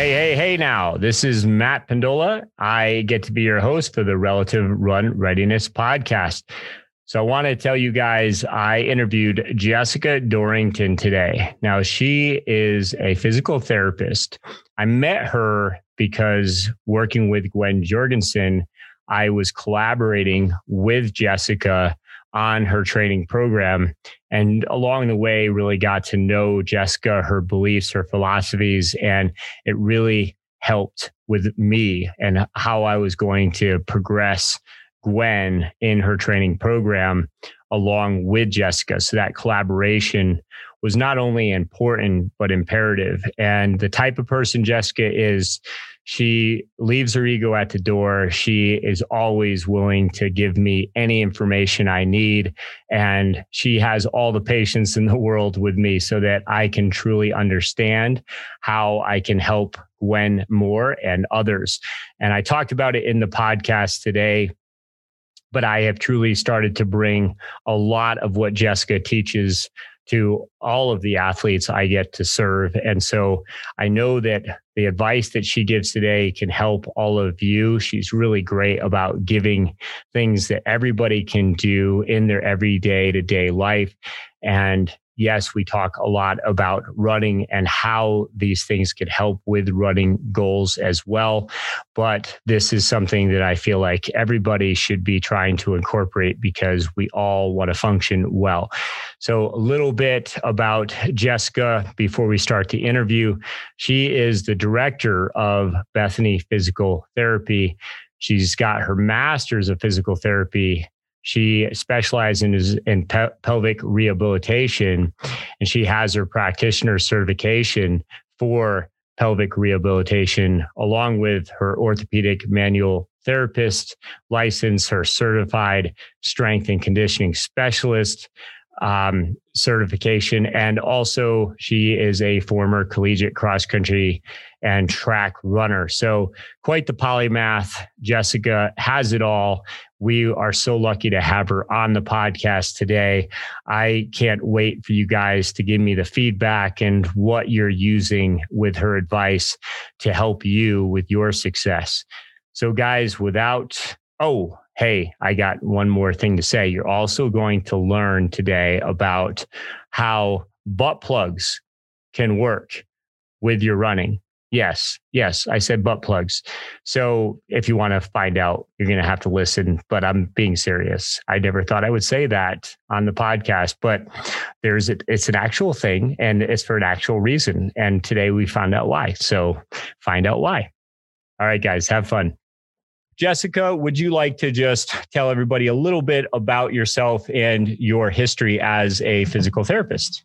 Hey, hey, hey now. This is Matt Pendola. I get to be your host for the Relative Run Readiness podcast. So I want to tell you guys I interviewed Jessica Dorrington today. Now, she is a physical therapist. I met her because working with Gwen Jorgensen, I was collaborating with Jessica on her training program. And along the way, really got to know Jessica, her beliefs, her philosophies, and it really helped with me and how I was going to progress Gwen in her training program along with Jessica. So that collaboration was not only important, but imperative. And the type of person Jessica is, she leaves her ego at the door. She is always willing to give me any information I need. And she has all the patience in the world with me so that I can truly understand how I can help Gwen more and others. And I talked about it in the podcast today but I have truly started to bring a lot of what Jessica teaches to all of the athletes I get to serve. And so I know that the advice that she gives today can help all of you. She's really great about giving things that everybody can do in their everyday to day life. And yes, we talk a lot about running and how these things could help with running goals as well. But this is something that I feel like everybody should be trying to incorporate because we all want to function well. So, a little bit about Jessica before we start the interview. She is the director of Bethany Physical Therapy. She's got her master's of physical therapy she specializes in, in pe- pelvic rehabilitation, and she has her practitioner certification for pelvic rehabilitation, along with her orthopedic manual therapist license, her certified strength and conditioning specialist um, certification. And also, she is a former collegiate cross country and track runner. So, quite the polymath. Jessica has it all. We are so lucky to have her on the podcast today. I can't wait for you guys to give me the feedback and what you're using with her advice to help you with your success. So, guys, without, oh, hey, I got one more thing to say. You're also going to learn today about how butt plugs can work with your running. Yes, yes, I said butt plugs. So if you want to find out, you're going to have to listen, but I'm being serious. I never thought I would say that on the podcast, but there's a, it's an actual thing and it's for an actual reason. And today we found out why. So find out why. All right, guys, have fun. Jessica, would you like to just tell everybody a little bit about yourself and your history as a physical therapist?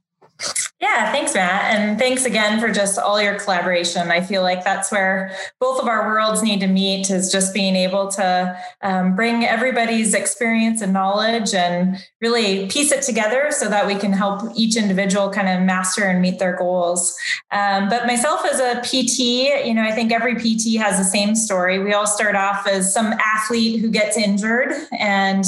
Yeah, thanks, Matt. And thanks again for just all your collaboration. I feel like that's where both of our worlds need to meet is just being able to um, bring everybody's experience and knowledge and really piece it together so that we can help each individual kind of master and meet their goals. Um, but myself as a PT, you know, I think every PT has the same story. We all start off as some athlete who gets injured and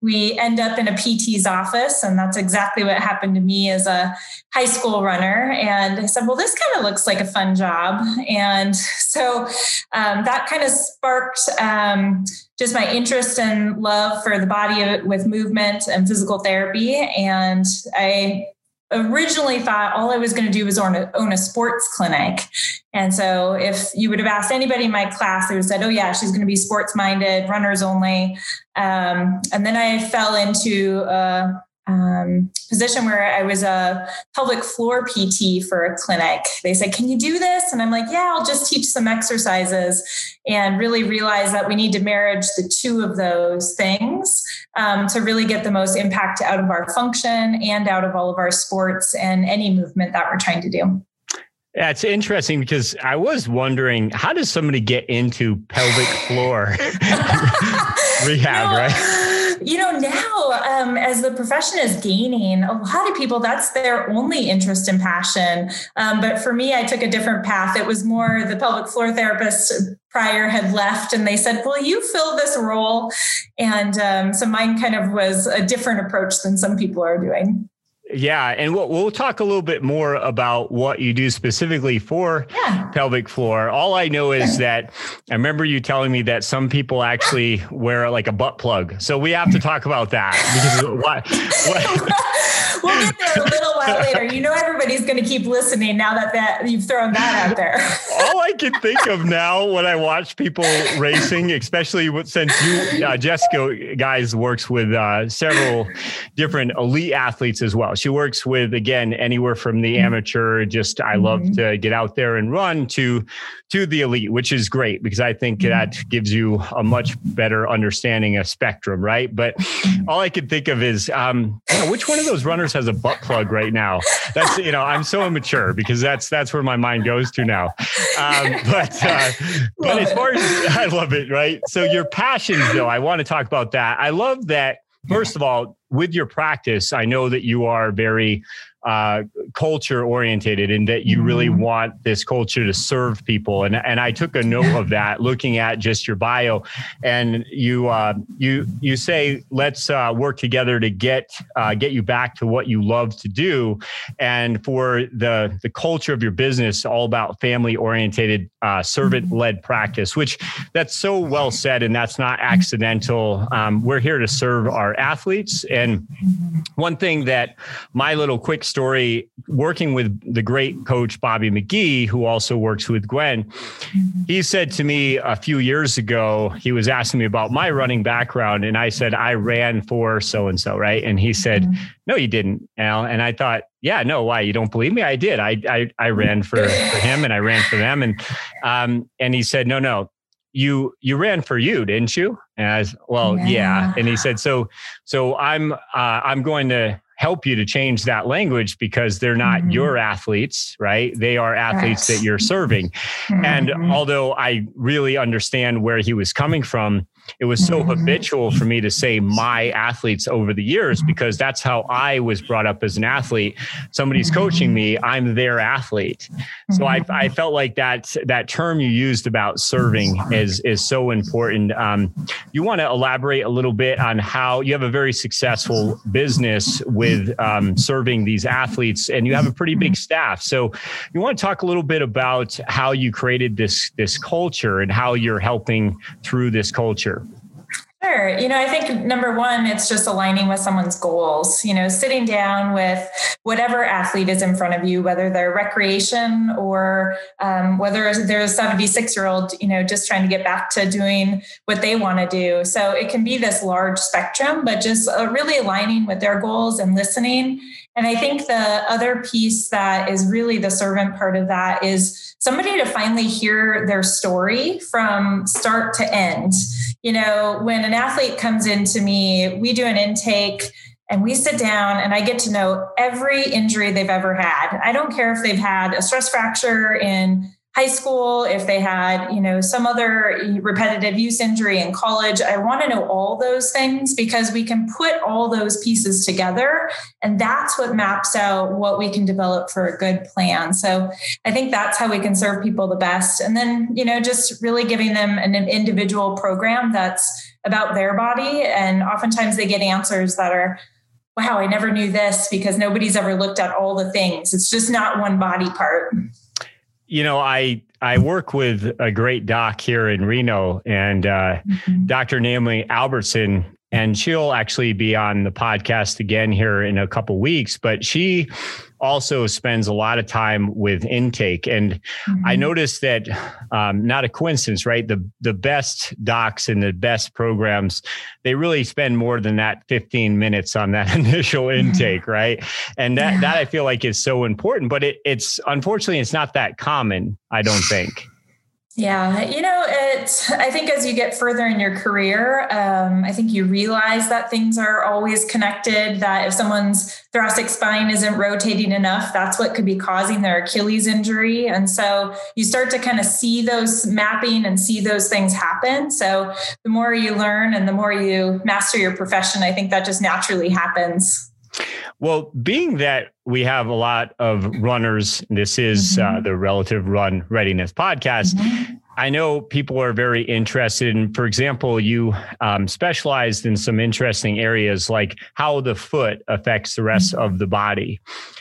we end up in a PT's office. And that's exactly what happened to me as a high school runner. And I said, well, this kind of looks like a fun job. And so um, that kind of sparked um, just my interest and love for the body with movement and physical therapy. And I originally thought all I was going to do was own a, own a sports clinic. And so if you would have asked anybody in my class, they would have said, oh, yeah, she's going to be sports minded, runners only. Um, and then I fell into a um, position where I was a pelvic floor PT for a clinic. They said, Can you do this? And I'm like, Yeah, I'll just teach some exercises and really realize that we need to marriage the two of those things um, to really get the most impact out of our function and out of all of our sports and any movement that we're trying to do. Yeah, it's interesting because I was wondering how does somebody get into pelvic floor rehab, right? You know, now um, as the profession is gaining, a lot of people that's their only interest and passion. Um, but for me, I took a different path. It was more the pelvic floor therapist prior had left, and they said, "Well, you fill this role," and um, so mine kind of was a different approach than some people are doing. Yeah, and we'll, we'll talk a little bit more about what you do specifically for yeah. pelvic floor. All I know is that I remember you telling me that some people actually wear like a butt plug. So we have to talk about that because what, what we'll get there a little while later. You know, everybody's going to keep listening now that that you've thrown that out there. All I can think of now when I watch people racing, especially since you, uh, Jessica, guys, works with uh, several different elite athletes as well. She works with again anywhere from the mm-hmm. amateur, just I love mm-hmm. to get out there and run to to the elite, which is great because I think mm-hmm. that gives you a much better understanding of spectrum, right? But mm-hmm. all I could think of is um, know, which one of those runners has a butt plug right now? That's you know I'm so immature because that's that's where my mind goes to now. Um, but uh, but as far as I love it, right? So your passions, though, I want to talk about that. I love that. First of all, with your practice, I know that you are very uh, culture orientated and that you really mm-hmm. want this culture to serve people. And, and I took a note of that looking at just your bio and you, uh, you, you say, let's uh, work together to get, uh, get you back to what you love to do. And for the, the culture of your business, all about family orientated, uh, servant led practice, which that's so well said. And that's not accidental. Um, we're here to serve our athletes. And one thing that my little quick story working with the great coach Bobby McGee, who also works with Gwen. He said to me a few years ago, he was asking me about my running background, and I said, I ran for so and so, right? And he said, mm-hmm. No, you didn't, Al. And I thought, yeah, no, why? You don't believe me? I did. I I, I ran for, for him and I ran for them. And um, and he said, No, no, you you ran for you didn't you and i was well yeah, yeah. and he said so so i'm uh, i'm going to help you to change that language because they're not mm-hmm. your athletes, right? They are athletes that you're serving. Mm-hmm. And although I really understand where he was coming from, it was so mm-hmm. habitual for me to say my athletes over the years because that's how I was brought up as an athlete. Somebody's coaching me, I'm their athlete. So I, I felt like that that term you used about serving is is so important. Um, you want to elaborate a little bit on how you have a very successful business with um, serving these athletes, and you have a pretty big staff. So you want to talk a little bit about how you created this this culture and how you're helping through this culture. Sure. You know, I think number one, it's just aligning with someone's goals. You know, sitting down with whatever athlete is in front of you, whether they're recreation or um, whether they're a 76 year old, you know, just trying to get back to doing what they want to do. So it can be this large spectrum, but just uh, really aligning with their goals and listening. And I think the other piece that is really the servant part of that is somebody to finally hear their story from start to end. You know, when an athlete comes in to me, we do an intake and we sit down and I get to know every injury they've ever had. I don't care if they've had a stress fracture in high school, if they had, you know, some other repetitive use injury in college. I want to know all those things because we can put all those pieces together and that's what maps out what we can develop for a good plan. So I think that's how we can serve people the best. And then, you know, just really giving them an individual program that's about their body and oftentimes they get answers that are wow, I never knew this because nobody's ever looked at all the things. It's just not one body part you know, I I work with a great doc here in Reno, and uh, mm-hmm. Dr. Naomi Albertson, and she'll actually be on the podcast again here in a couple weeks. But she also spends a lot of time with intake. And mm-hmm. I noticed that um, not a coincidence, right? The the best docs and the best programs, they really spend more than that 15 minutes on that initial intake, mm-hmm. right? And that yeah. that I feel like is so important. But it, it's unfortunately it's not that common, I don't think. Yeah, you know, it's, I think as you get further in your career, um, I think you realize that things are always connected, that if someone's thoracic spine isn't rotating enough, that's what could be causing their Achilles injury. And so you start to kind of see those mapping and see those things happen. So the more you learn and the more you master your profession, I think that just naturally happens. Well, being that we have a lot of runners, this is uh, mm-hmm. uh, the Relative Run Readiness podcast. Mm-hmm. I know people are very interested in, for example, you um, specialized in some interesting areas like how the foot affects the rest mm-hmm. of the body.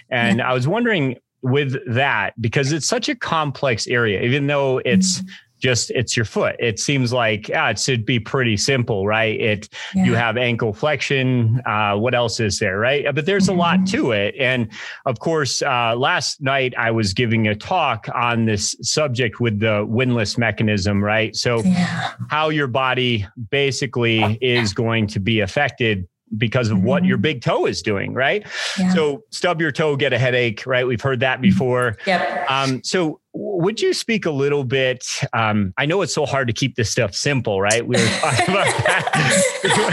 And. I was wondering with that, because it's such a complex area, even though it's mm-hmm just it's your foot. It seems like yeah, it should be pretty simple, right? It yeah. you have ankle flexion. Uh, what else is there, right? But there's mm-hmm. a lot mm-hmm. to it, and of course, uh, last night I was giving a talk on this subject with the windlass mechanism, right? So yeah. how your body basically is going to be affected because of mm-hmm. what your mm-hmm. big toe is doing, right? Yeah. So stub your toe, get a headache, right? We've heard that before. Yep. Um, so would you speak a little bit? Um, I know it's so hard to keep this stuff simple, right? We were talking about that.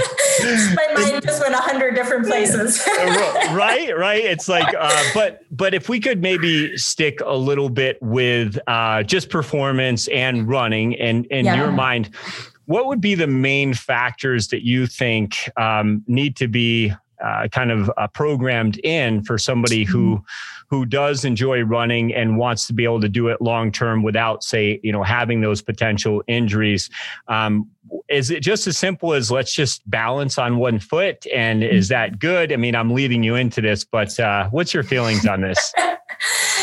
My mind just went a hundred different places. right, right. It's like, uh, but but if we could maybe stick a little bit with uh, just performance and running, and in yeah. your mind, what would be the main factors that you think um, need to be uh, kind of uh, programmed in for somebody who who does enjoy running and wants to be able to do it long term without say you know having those potential injuries? Um, is it just as simple as let's just balance on one foot and is that good? I mean i'm leading you into this but uh, what's your feelings on this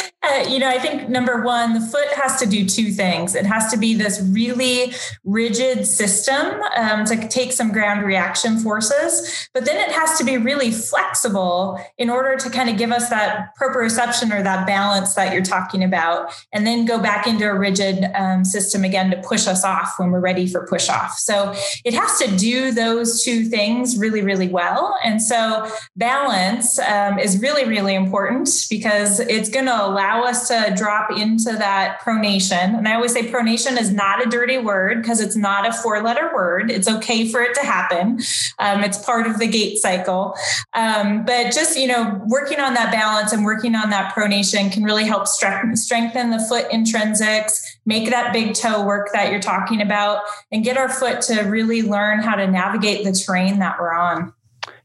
you know, I think number one, the foot has to do two things. It has to be this really rigid system um, to take some ground reaction forces, but then it has to be really flexible in order to kind of give us that proprioception or that balance that you're talking about, and then go back into a rigid um, system again to push us off when we're ready for push off. So it has to do those two things really, really well. And so balance um, is really, really important because it's going to allow us to drop into that pronation. And I always say pronation is not a dirty word because it's not a four letter word. It's okay for it to happen. Um, it's part of the gait cycle. Um, but just, you know, working on that balance and working on that pronation can really help stre- strengthen the foot intrinsics, make that big toe work that you're talking about, and get our foot to really learn how to navigate the terrain that we're on.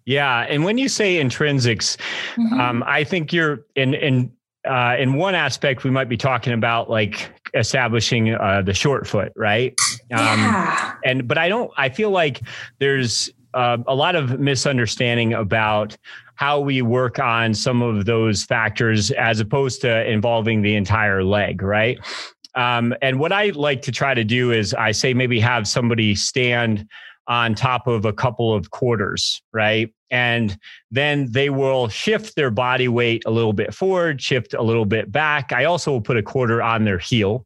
Yeah, and when you say intrinsics, mm-hmm. um, I think you're in in uh, in one aspect, we might be talking about like establishing uh, the short foot, right? Um, yeah. And but I don't. I feel like there's uh, a lot of misunderstanding about how we work on some of those factors as opposed to involving the entire leg, right? Um, and what I like to try to do is I say maybe have somebody stand on top of a couple of quarters, right? And then they will shift their body weight a little bit forward, shift a little bit back. I also will put a quarter on their heel.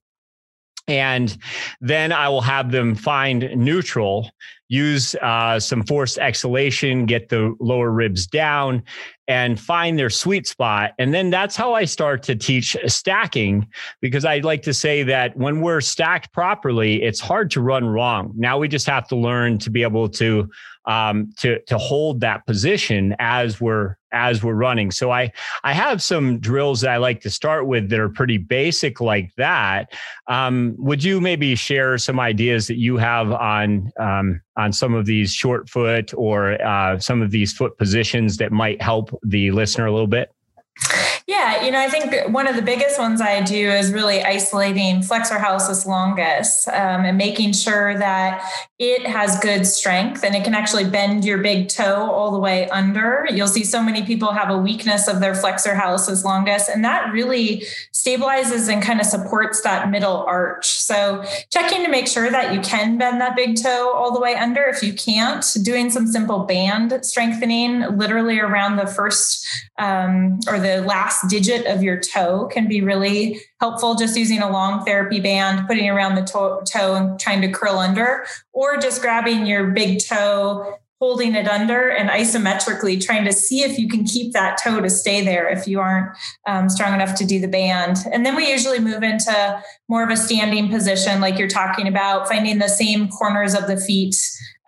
And then I will have them find neutral, use uh, some forced exhalation, get the lower ribs down, and find their sweet spot. And then that's how I start to teach stacking because I'd like to say that when we're stacked properly, it's hard to run wrong. Now we just have to learn to be able to um, to to hold that position as we're as we're running. So I I have some drills that I like to start with that are pretty basic like that. Um, would you maybe share some ideas that you have on um, on some of these short foot or uh, some of these foot positions that might help the listener a little bit? Yeah, you know, I think one of the biggest ones I do is really isolating flexor hallucis longus um, and making sure that it has good strength and it can actually bend your big toe all the way under. You'll see so many people have a weakness of their flexor hallucis longus, and that really stabilizes and kind of supports that middle arch. So, checking to make sure that you can bend that big toe all the way under. If you can't, doing some simple band strengthening literally around the first um, or the last digit of your toe can be really helpful. Just using a long therapy band, putting around the to- toe and trying to curl under, or just grabbing your big toe, holding it under and isometrically trying to see if you can keep that toe to stay there if you aren't um, strong enough to do the band. And then we usually move into more of a standing position, like you're talking about, finding the same corners of the feet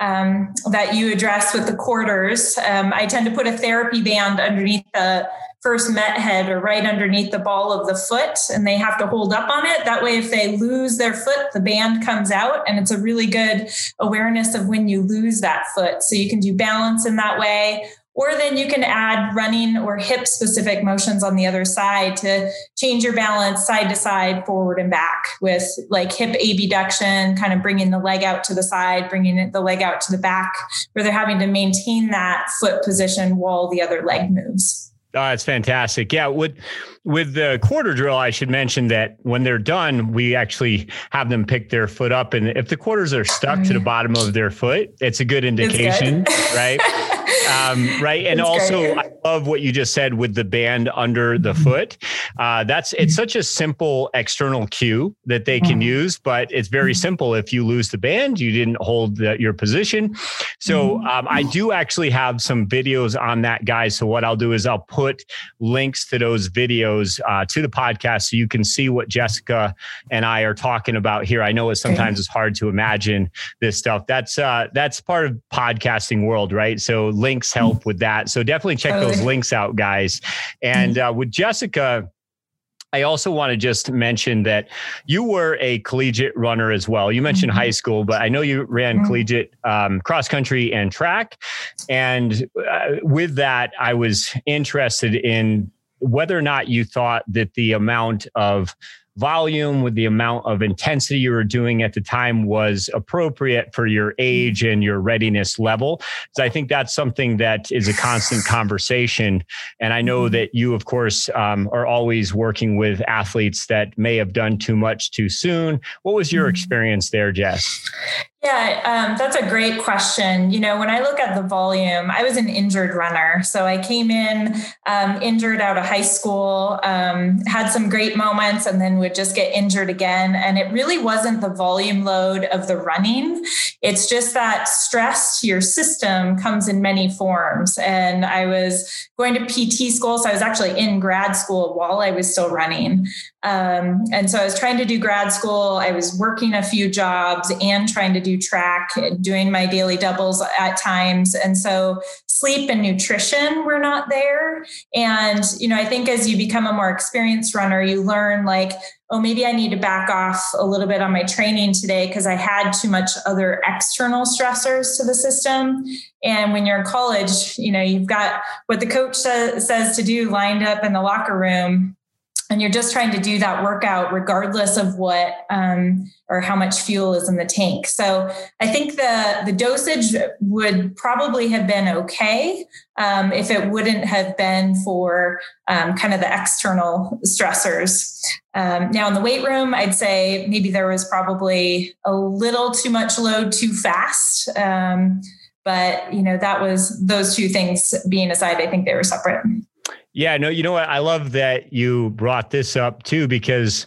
um, that you address with the quarters. Um, I tend to put a therapy band underneath the first met head or right underneath the ball of the foot, and they have to hold up on it. That way, if they lose their foot, the band comes out, and it's a really good awareness of when you lose that foot. So you can do balance in that way Or then you can add running or hip specific motions on the other side to change your balance side to side, forward and back with like hip abduction, kind of bringing the leg out to the side, bringing the leg out to the back, where they're having to maintain that foot position while the other leg moves. Oh, that's fantastic. Yeah, with with the quarter drill, I should mention that when they're done, we actually have them pick their foot up, and if the quarters are stuck to the mm. bottom of their foot, it's a good indication, good. right? um, right. And also, great. I love what you just said with the band under the mm-hmm. foot. Uh, that's it's such a simple external cue that they can mm. use, but it's very mm-hmm. simple. If you lose the band, you didn't hold the, your position. So um, I do actually have some videos on that, guys. So what I'll do is I'll put links to those videos uh, to the podcast so you can see what Jessica and I are talking about here. I know it sometimes it's hard to imagine this stuff. That's uh, that's part of podcasting world, right? So links help with that. So definitely check those links out, guys. And uh, with Jessica, I also want to just mention that you were a collegiate runner as well. You mentioned mm-hmm. high school, but I know you ran mm-hmm. collegiate um, cross country and track. And uh, with that, I was interested in whether or not you thought that the amount of volume with the amount of intensity you were doing at the time was appropriate for your age and your readiness level. So I think that's something that is a constant conversation. And I know that you, of course, um, are always working with athletes that may have done too much too soon. What was your mm-hmm. experience there, Jess? Yeah, um, that's a great question. You know, when I look at the volume, I was an injured runner. So I came in um, injured out of high school, um, had some great moments, and then would just get injured again. And it really wasn't the volume load of the running. It's just that stress to your system comes in many forms. And I was going to PT school. So I was actually in grad school while I was still running. Um, and so I was trying to do grad school. I was working a few jobs and trying to do track, doing my daily doubles at times. And so sleep and nutrition were not there. And, you know, I think as you become a more experienced runner, you learn like, oh, maybe I need to back off a little bit on my training today because I had too much other external stressors to the system. And when you're in college, you know, you've got what the coach says to do lined up in the locker room and you're just trying to do that workout regardless of what um, or how much fuel is in the tank. So i think the the dosage would probably have been okay um, if it wouldn't have been for um, kind of the external stressors. Um, now in the weight room i'd say maybe there was probably a little too much load too fast. Um, but you know that was those two things being aside i think they were separate yeah, no, you know what? I love that you brought this up too, because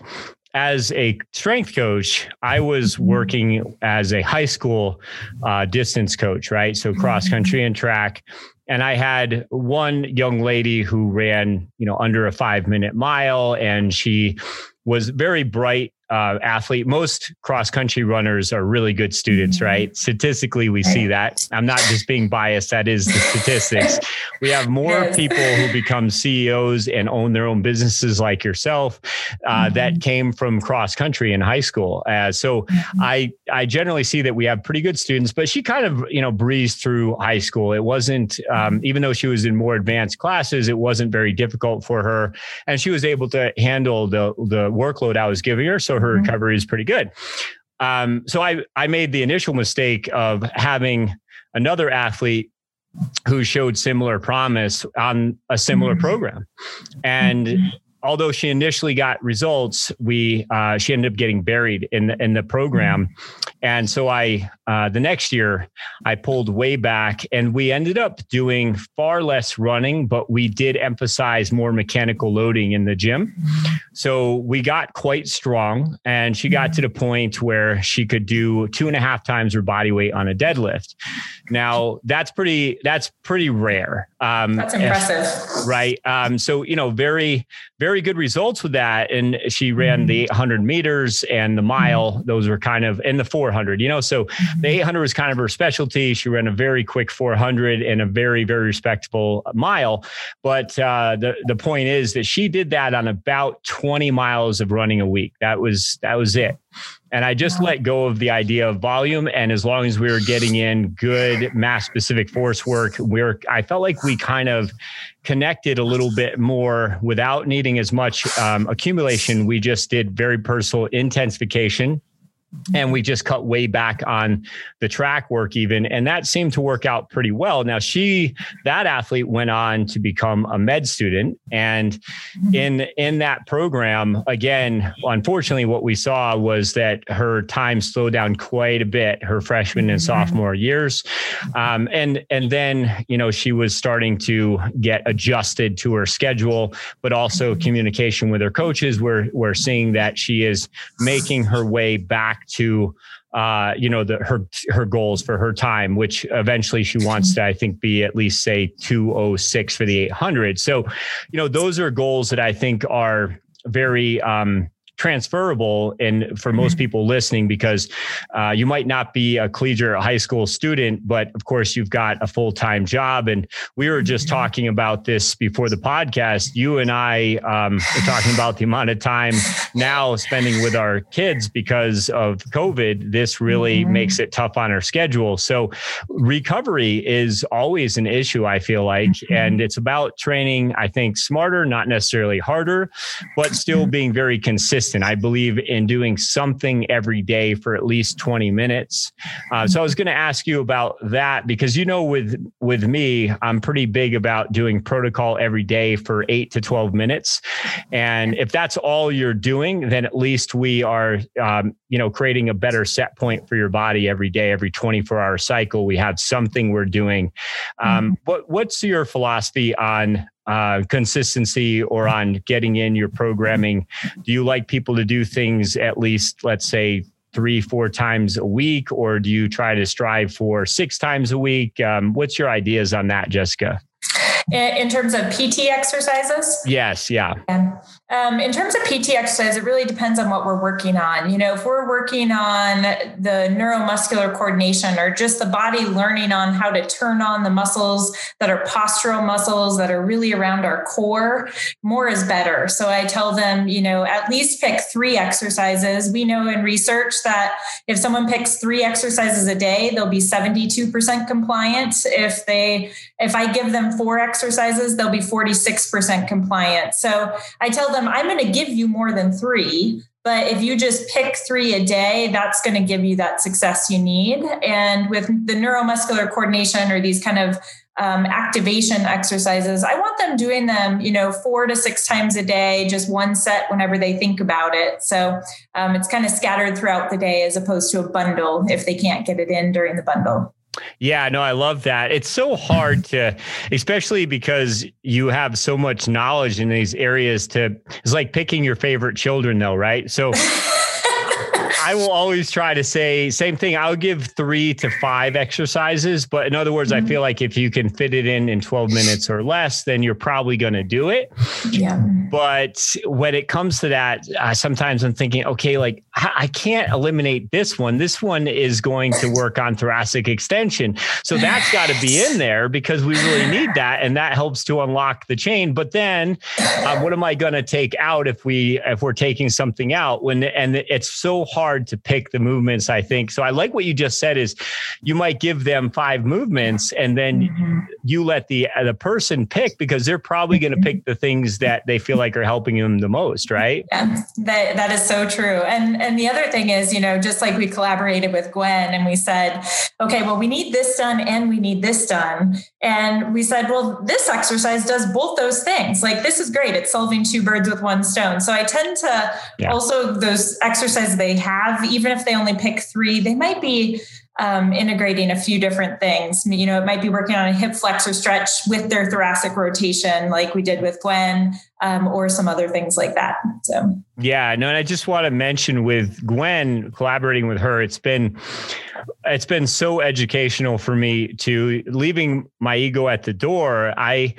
as a strength coach, I was mm-hmm. working as a high school uh, distance coach, right? So cross mm-hmm. country and track. And I had one young lady who ran, you know, under a five minute mile, and she was very bright uh, athlete. Most cross country runners are really good students, mm-hmm. right? Statistically, we see that. I'm not just being biased. That is the statistics. we have more yes. people who become CEOs and own their own businesses like yourself uh, mm-hmm. that came from cross country in high school. Uh, so mm-hmm. I, I generally see that we have pretty good students, but she kind of, you know, breezed through high school. It wasn't, um, even though she was in more advanced classes, it wasn't very difficult for her. And she was able to handle the, the workload I was giving her. So her mm-hmm. recovery is pretty good. Um, so I, I made the initial mistake of having another athlete who showed similar promise on a similar mm-hmm. program. And mm-hmm although she initially got results, we uh, she ended up getting buried in the in the program, and so I uh, the next year I pulled way back, and we ended up doing far less running, but we did emphasize more mechanical loading in the gym. So we got quite strong, and she got to the point where she could do two and a half times her body weight on a deadlift. Now that's pretty that's pretty rare. Um, that's impressive, right? Um, so you know, very very good results with that. And she ran mm-hmm. the 800 meters and the mile; mm-hmm. those were kind of in the 400. You know, so mm-hmm. the 800 was kind of her specialty. She ran a very quick 400 and a very very respectable mile. But uh, the the point is that she did that on about 20 miles of running a week. That was that was it. And I just let go of the idea of volume. And as long as we were getting in good mass specific force work, we are I felt like we kind of connected a little bit more without needing as much um, accumulation. We just did very personal intensification and we just cut way back on the track work even. And that seemed to work out pretty well. Now she that athlete went on to become a med student. And in in that program again unfortunately what we saw was that her time slowed down quite a bit her freshman and sophomore years. Um, and and then you know she was starting to get adjusted to her schedule but also communication with her coaches. We're we're seeing that she is making her way back back to uh, you know, the her her goals for her time, which eventually she wants to, I think, be at least say 206 for the 800. So, you know, those are goals that I think are very um, transferable and for most mm-hmm. people listening because uh, you might not be a collegiate high school student but of course you've got a full-time job and we were just mm-hmm. talking about this before the podcast you and i um, were talking about the amount of time now spending with our kids because of covid this really mm-hmm. makes it tough on our schedule so recovery is always an issue i feel like mm-hmm. and it's about training i think smarter not necessarily harder but still mm-hmm. being very consistent consistent. I believe in doing something every day for at least 20 minutes. Uh, so I was going to ask you about that because you know, with with me, I'm pretty big about doing protocol every day for eight to 12 minutes, and if that's all you're doing, then at least we are, um, you know, creating a better set point for your body every day, every 24 hour cycle. We have something we're doing. Um, mm-hmm. what what's your philosophy on uh, consistency or on getting in your programming? Do you like people to do things at least, let's say, three, four times a week, or do you try to strive for six times a week? Um, what's your ideas on that, Jessica? In terms of PT exercises? Yes, yeah. yeah. Um, in terms of PT exercise, it really depends on what we're working on. You know, if we're working on the neuromuscular coordination or just the body learning on how to turn on the muscles that are postural muscles that are really around our core, more is better. So I tell them, you know, at least pick three exercises. We know in research that if someone picks three exercises a day, they'll be 72% compliant. If they, if I give them four exercises, they'll be 46% compliant. So I tell them them, I'm going to give you more than three. But if you just pick three a day, that's going to give you that success you need. And with the neuromuscular coordination or these kind of um, activation exercises, I want them doing them, you know, four to six times a day, just one set whenever they think about it. So um, it's kind of scattered throughout the day as opposed to a bundle if they can't get it in during the bundle. Yeah, no, I love that. It's so hard to, especially because you have so much knowledge in these areas to, it's like picking your favorite children though, right? So I will always try to say same thing. I'll give three to five exercises, but in other words, mm-hmm. I feel like if you can fit it in in 12 minutes or less, then you're probably going to do it. Yeah. But when it comes to that, uh, sometimes I'm thinking, okay, like I can't eliminate this one. This one is going to work on thoracic extension. So that's got to be in there because we really need that. And that helps to unlock the chain. But then uh, what am I going to take out if we, if we're taking something out when, and it's so hard hard to pick the movements, I think. So I like what you just said is you might give them five movements and then mm-hmm. you let the uh, the person pick because they're probably going to pick the things that they feel like are helping them the most, right? Yeah, that, that is so true. And and the other thing is, you know, just like we collaborated with Gwen and we said, okay, well, we need this done and we need this done. And we said, well, this exercise does both those things. Like this is great. It's solving two birds with one stone. So I tend to yeah. also those exercises they have have, even if they only pick three, they might be um, integrating a few different things. You know, it might be working on a hip flexor stretch with their thoracic rotation, like we did with Gwen, um, or some other things like that. So, yeah, no, and I just want to mention with Gwen collaborating with her, it's been it's been so educational for me to leaving my ego at the door. I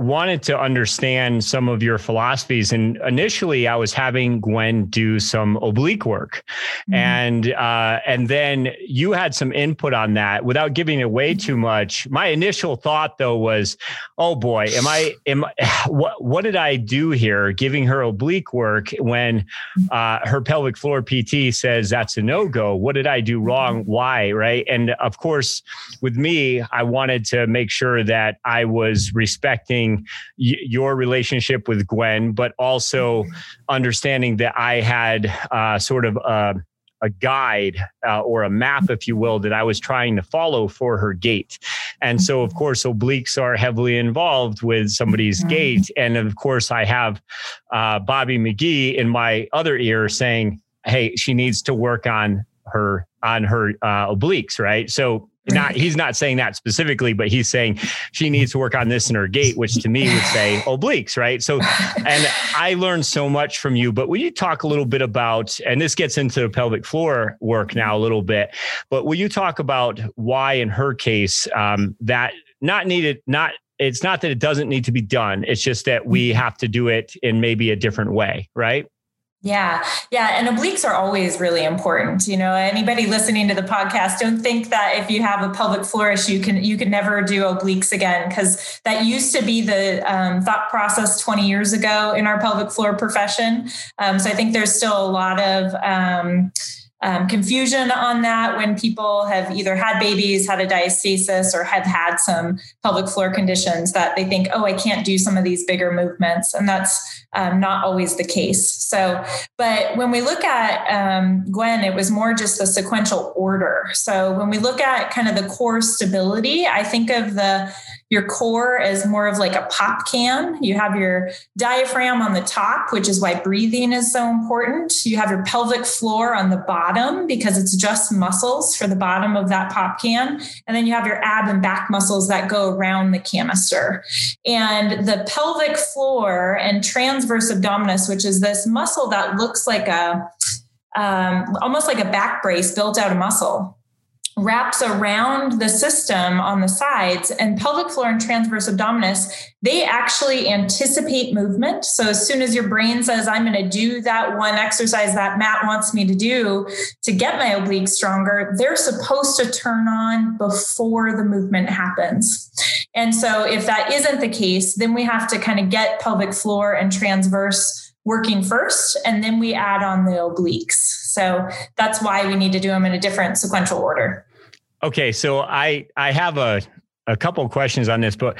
wanted to understand some of your philosophies. And initially, I was having Gwen do some oblique work, mm-hmm. and uh, and then you had some input on that. Without giving away too much, my initial thought though was, "Oh boy, am I am what what did I do here? Giving her oblique work when uh, her pelvic floor PT says that's a no go. What did I do wrong? Why? Right? And of course, with me, I wanted to make sure that I was respecting y- your relationship with Gwen, but also understanding that I had uh, sort of a, a guide uh, or a map, if you will, that I was trying to follow for her gait. And so, of course, obliques are heavily involved with somebody's mm-hmm. gait. And of course, I have uh, Bobby McGee in my other ear saying, hey, she needs to work on her on her uh, obliques, right? So not he's not saying that specifically, but he's saying she needs to work on this in her gait, which to me would say obliques, right? So, and I learned so much from you. But will you talk a little bit about, and this gets into the pelvic floor work now a little bit, but will you talk about why, in her case, um, that not needed, not it's not that it doesn't need to be done. It's just that we have to do it in maybe a different way, right? Yeah. Yeah. And obliques are always really important. You know, anybody listening to the podcast, don't think that if you have a pelvic floor issue, you can, you can never do obliques again. Cause that used to be the um, thought process 20 years ago in our pelvic floor profession. Um, so I think there's still a lot of, um, um, confusion on that when people have either had babies, had a diastasis, or have had some pelvic floor conditions that they think, oh, I can't do some of these bigger movements. And that's um, not always the case. So, but when we look at um, Gwen, it was more just the sequential order. So when we look at kind of the core stability, I think of the your core as more of like a pop can. You have your diaphragm on the top, which is why breathing is so important. You have your pelvic floor on the bottom because it's just muscles for the bottom of that pop can. And then you have your ab and back muscles that go around the canister. And the pelvic floor and transverse abdominis, which is this muscle that looks like a um, almost like a back brace built out of muscle wraps around the system on the sides and pelvic floor and transverse abdominis they actually anticipate movement. So as soon as your brain says i'm going to do that one exercise that matt wants me to do to get my obliques stronger they're supposed to turn on before the movement happens. And so if that isn't the case then we have to kind of get pelvic floor and transverse working first and then we add on the obliques so that's why we need to do them in a different sequential order. Okay, so I I have a a couple questions on this, but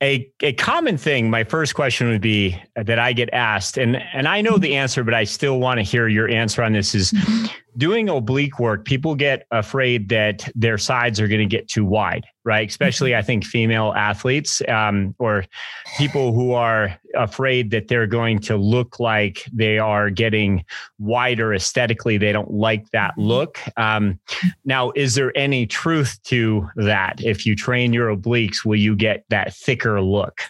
a, a common thing, my first question would be that I get asked, and, and I know the answer, but I still want to hear your answer on this is mm-hmm. Doing oblique work, people get afraid that their sides are going to get too wide, right? Especially, I think, female athletes um, or people who are afraid that they're going to look like they are getting wider aesthetically. They don't like that mm-hmm. look. Um, now, is there any truth to that? If you train your obliques, will you get that thicker look?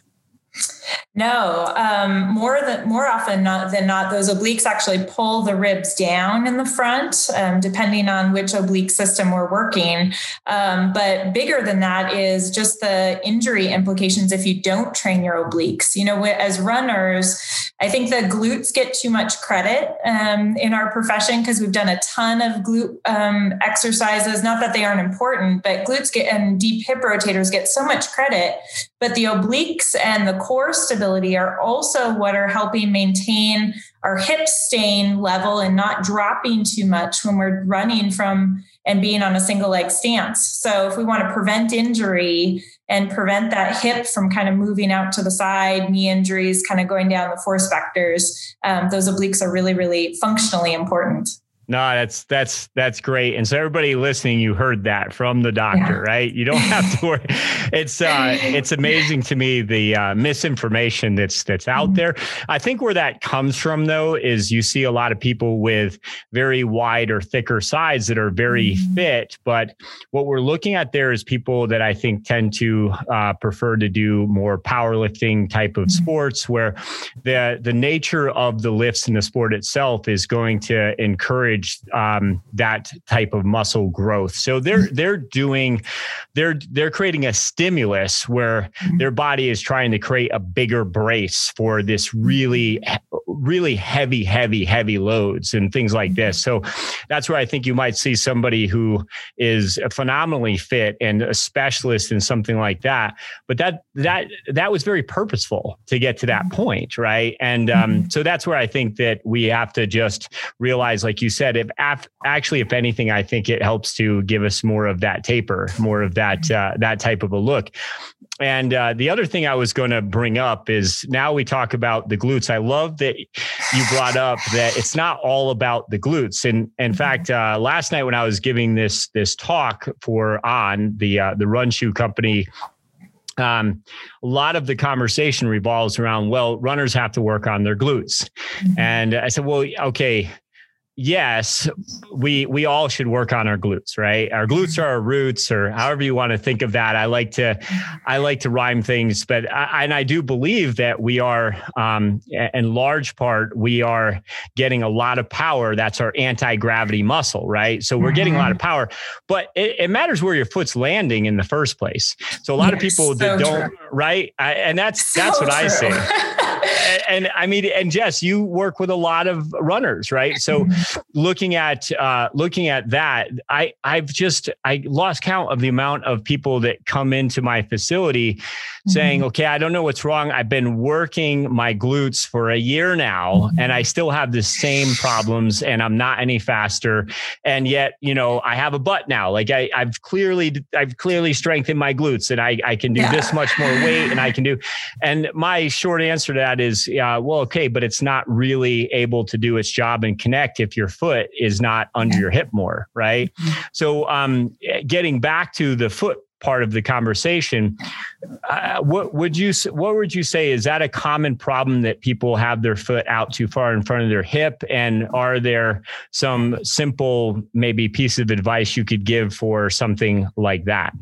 No, um, more than more often not than not, those obliques actually pull the ribs down in the front, um, depending on which oblique system we're working. Um, but bigger than that is just the injury implications if you don't train your obliques. You know, as runners, I think the glutes get too much credit um, in our profession because we've done a ton of glute um, exercises. Not that they aren't important, but glutes get and deep hip rotators get so much credit. But the obliques and the core stability are also what are helping maintain our hip staying level and not dropping too much when we're running from and being on a single leg stance. So if we want to prevent injury and prevent that hip from kind of moving out to the side, knee injuries, kind of going down the force vectors, um, those obliques are really, really functionally important. No, that's that's that's great. And so everybody listening, you heard that from the doctor, yeah. right? You don't have to worry. It's uh it's amazing to me the uh, misinformation that's that's out mm-hmm. there. I think where that comes from though is you see a lot of people with very wide or thicker sides that are very mm-hmm. fit, but what we're looking at there is people that I think tend to uh, prefer to do more powerlifting type of mm-hmm. sports where the the nature of the lifts in the sport itself is going to encourage encourage um, that type of muscle growth. So they're mm-hmm. they're doing they're they're creating a stimulus where mm-hmm. their body is trying to create a bigger brace for this really really heavy heavy heavy loads and things like this. So that's where I think you might see somebody who is phenomenally fit and a specialist in something like that. But that that that was very purposeful to get to that point, right? And um, so that's where I think that we have to just realize, like you said, if actually, if anything, I think it helps to give us more of that taper, more of that uh, that type of a look. And uh, the other thing I was going to bring up is now we talk about the glutes. I love that you brought up that it's not all about the glutes. And in fact, uh, last night when I was giving this this talk for on the uh, the Run Shoe Company um, a lot of the conversation revolves around well runners have to work on their glutes mm-hmm. and i said well okay yes, we we all should work on our glutes, right? Our glutes are our roots, or however you want to think of that. I like to I like to rhyme things, but I, and I do believe that we are, um, in large part, we are getting a lot of power. That's our anti gravity muscle, right? So we're getting a lot of mm-hmm. power, but it, it, matters where your foot's landing in the first place. So a lot of people so that don't, true. right? I, and that's so that's what true. I say. and I mean, and Jess, you work with a lot of runners, right? So, mm-hmm. looking at uh, looking at that, I I've just I lost count of the amount of people that come into my facility mm-hmm. saying, "Okay, I don't know what's wrong. I've been working my glutes for a year now, mm-hmm. and I still have the same problems, and I'm not any faster. And yet, you know, I have a butt now. Like I, I've clearly I've clearly strengthened my glutes, and I I can do yeah. this much more weight, and I can do. And my short answer to that is yeah, well, okay, but it's not really able to do its job and connect if your foot is not under yeah. your hip more, right? Mm-hmm. So, um, getting back to the foot part of the conversation, uh, what would you what would you say is that a common problem that people have their foot out too far in front of their hip? And are there some simple maybe piece of advice you could give for something like that?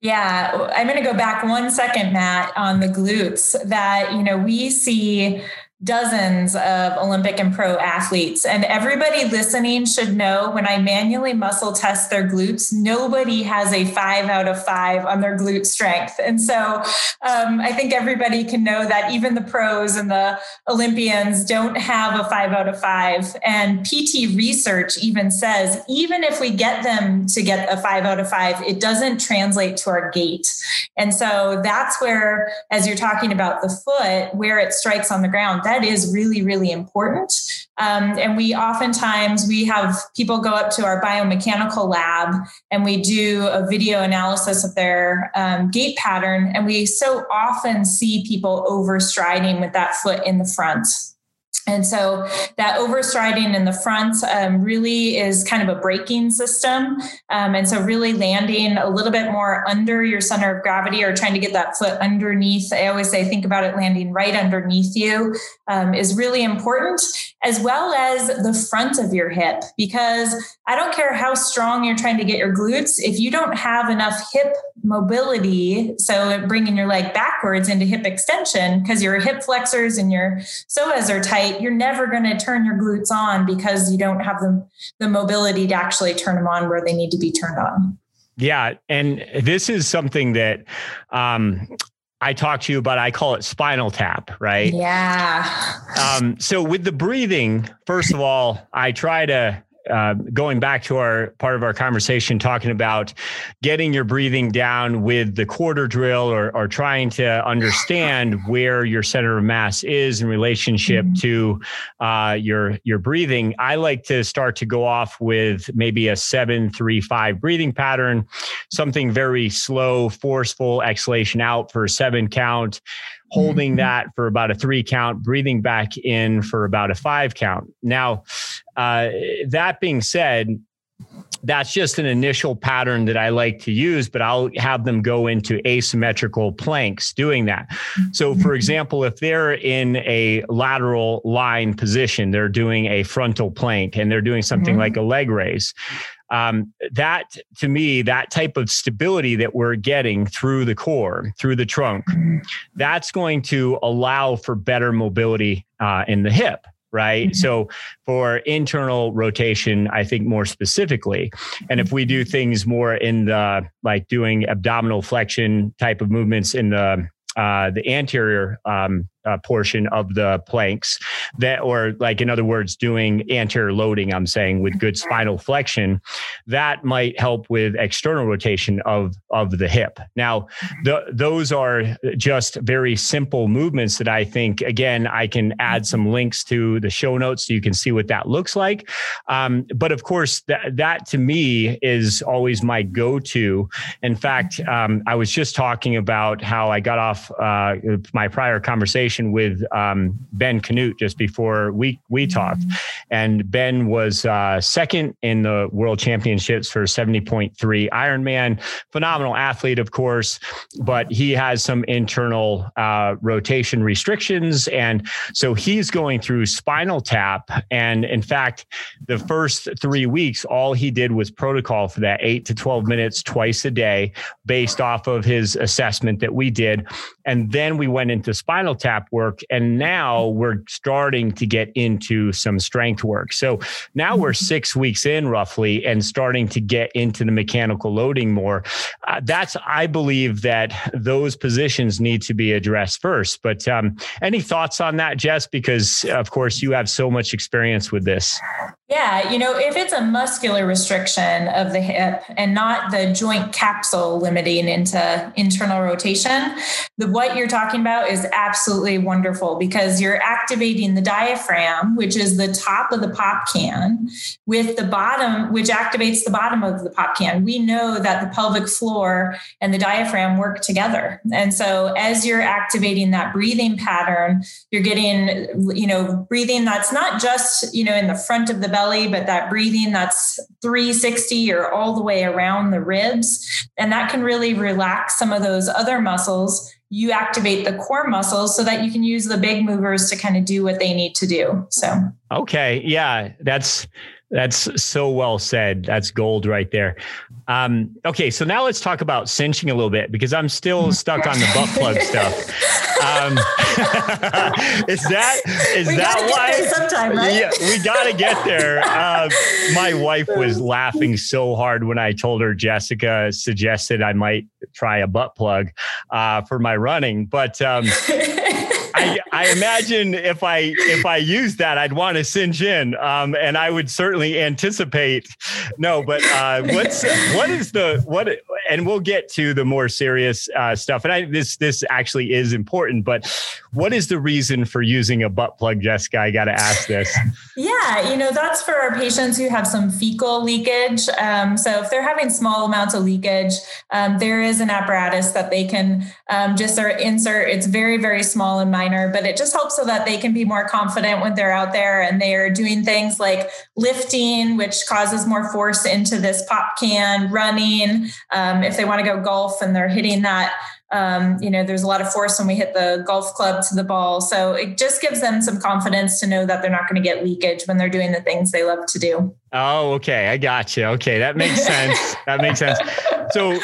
Yeah, I'm going to go back one second, Matt, on the glutes. That you know we see dozens of Olympic and pro athletes. And everybody listening should know when I manually muscle test their glutes, nobody has a five out of five on their glute strength. And so um, I think everybody can know that even the pros and the Olympians don't have a five out of five. And PT research even says, even if we get them to get a five out of five, it doesn't translate to our gait. And so that's where, as you're talking about the foot, where it strikes on the ground, that is really, really important. Um, and we oftentimes we have people go up to our biomechanical lab and we do a video analysis of their um, gait pattern. And we so often see people overstriding with that foot in the front. And so that overstriding in the front um, really is kind of a braking system. Um, and so really landing a little bit more under your center of gravity or trying to get that foot underneath. I always say, think about it landing right underneath you um, is really important, as well as the front of your hip, because I don't care how strong you're trying to get your glutes. If you don't have enough hip mobility, so bringing your leg backwards into hip extension, because your hip flexors and your psoas are tight, you're never going to turn your glutes on because you don't have the, the mobility to actually turn them on where they need to be turned on. Yeah. And this is something that um, I talk to you about, I call it spinal tap, right? Yeah. Um, so with the breathing, first of all, I try to uh, going back to our part of our conversation, talking about getting your breathing down with the quarter drill or, or trying to understand where your center of mass is in relationship mm-hmm. to uh, your, your breathing. I like to start to go off with maybe a seven, three, five breathing pattern, something very slow, forceful exhalation out for seven count holding mm-hmm. that for about a three count, breathing back in for about a five count. Now, uh, that being said, that's just an initial pattern that I like to use, but I'll have them go into asymmetrical planks doing that. So, for mm-hmm. example, if they're in a lateral line position, they're doing a frontal plank and they're doing something mm-hmm. like a leg raise um, that to me that type of stability that we're getting through the core through the trunk that's going to allow for better mobility uh, in the hip right? Mm-hmm. So for internal rotation, I think more specifically, and if we do things more in the like doing abdominal flexion type of movements in the uh, the anterior um, uh, portion of the planks that or like in other words doing anterior loading i'm saying with good spinal flexion that might help with external rotation of of the hip. Now the, those are just very simple movements that i think again i can add some links to the show notes so you can see what that looks like. Um, but of course that, that to me is always my go-to. In fact um, i was just talking about how i got off uh, my prior conversation conversation with um, Ben Kanute just before we we talked, and Ben was uh, second in the World Championships for seventy point three Ironman. Phenomenal athlete, of course, but he has some internal uh, rotation restrictions, and so he's going through spinal tap. And in fact, the first three weeks, all he did was protocol for that eight to twelve minutes twice a day, based off of his assessment that we did, and then we went into spinal tap work. And now we're starting to get into some strength work. So now we're mm-hmm. six weeks in roughly and starting to get into the mechanical loading more. Uh, that's, I believe that those positions need to be addressed first. But um, any thoughts on that, Jess? Because of course you have so much experience with this. Yeah, you know, if it's a muscular restriction of the hip and not the joint capsule limiting into internal rotation, the what you're talking about is absolutely wonderful because you're activating the diaphragm, which is the top of the pop can, with the bottom, which activates the bottom of the pop can. We know that the pelvic floor and the diaphragm work together. And so as you're activating that breathing pattern, you're getting, you know, breathing that's not just, you know, in the front of the belly, but that breathing that's 360 or all the way around the ribs. And that can really relax some of those other muscles. You activate the core muscles so that you can use the big movers to kind of do what they need to do. So, okay. Yeah. That's, that's so well said. That's gold right there. Um, okay, so now let's talk about cinching a little bit because I'm still stuck on the butt plug stuff. Um, is that is we that why? Sometime, right? Yeah, we got to get there. Uh, my wife was laughing so hard when I told her Jessica suggested I might try a butt plug uh, for my running, but. Um, I, I, imagine if I if I use that, I'd want to singe in, um, and I would certainly anticipate. No, but uh, what's what is the what? And we'll get to the more serious uh, stuff. And I, this this actually is important. But what is the reason for using a butt plug, Jessica? I got to ask this. Yeah, you know that's for our patients who have some fecal leakage. Um, so if they're having small amounts of leakage, um, there is an apparatus that they can um, just insert. It's very very small and minor, but it just helps so that they can be more confident when they're out there and they are doing things like lifting, which causes more force into this pop can, running. Um, if they want to go golf and they're hitting that um, you know, there's a lot of force when we hit the golf club to the ball. So it just gives them some confidence to know that they're not going to get leakage when they're doing the things they love to do. Oh, okay. I got you. Okay. That makes sense. that makes sense. So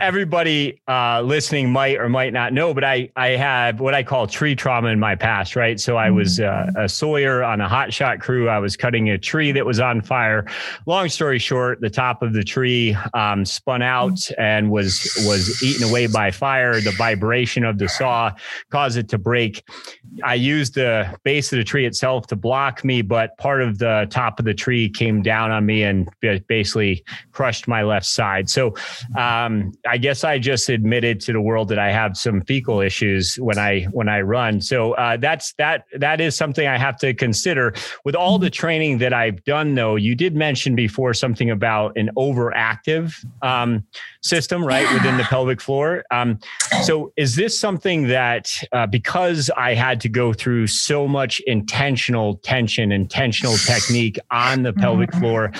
everybody uh, listening might or might not know, but I I have what I call tree trauma in my past, right? So I was mm-hmm. uh, a sawyer on a hot shot crew. I was cutting a tree that was on fire. Long story short, the top of the tree um, spun out and was was eaten away by fire. The vibration of the saw caused it to break. I used the base of the tree itself to block me, but part of the top of the tree came down on me and basically crushed my left side. So um, I guess I just admitted to the world that I have some fecal issues when I when I run. So uh, that's that that is something I have to consider. With all the training that I've done, though, you did mention before something about an overactive um, system, right, within the pelvic floor. Um, so is this something that uh, because I had to go through so much intentional tension, intentional technique on the pelvic mm-hmm. floor,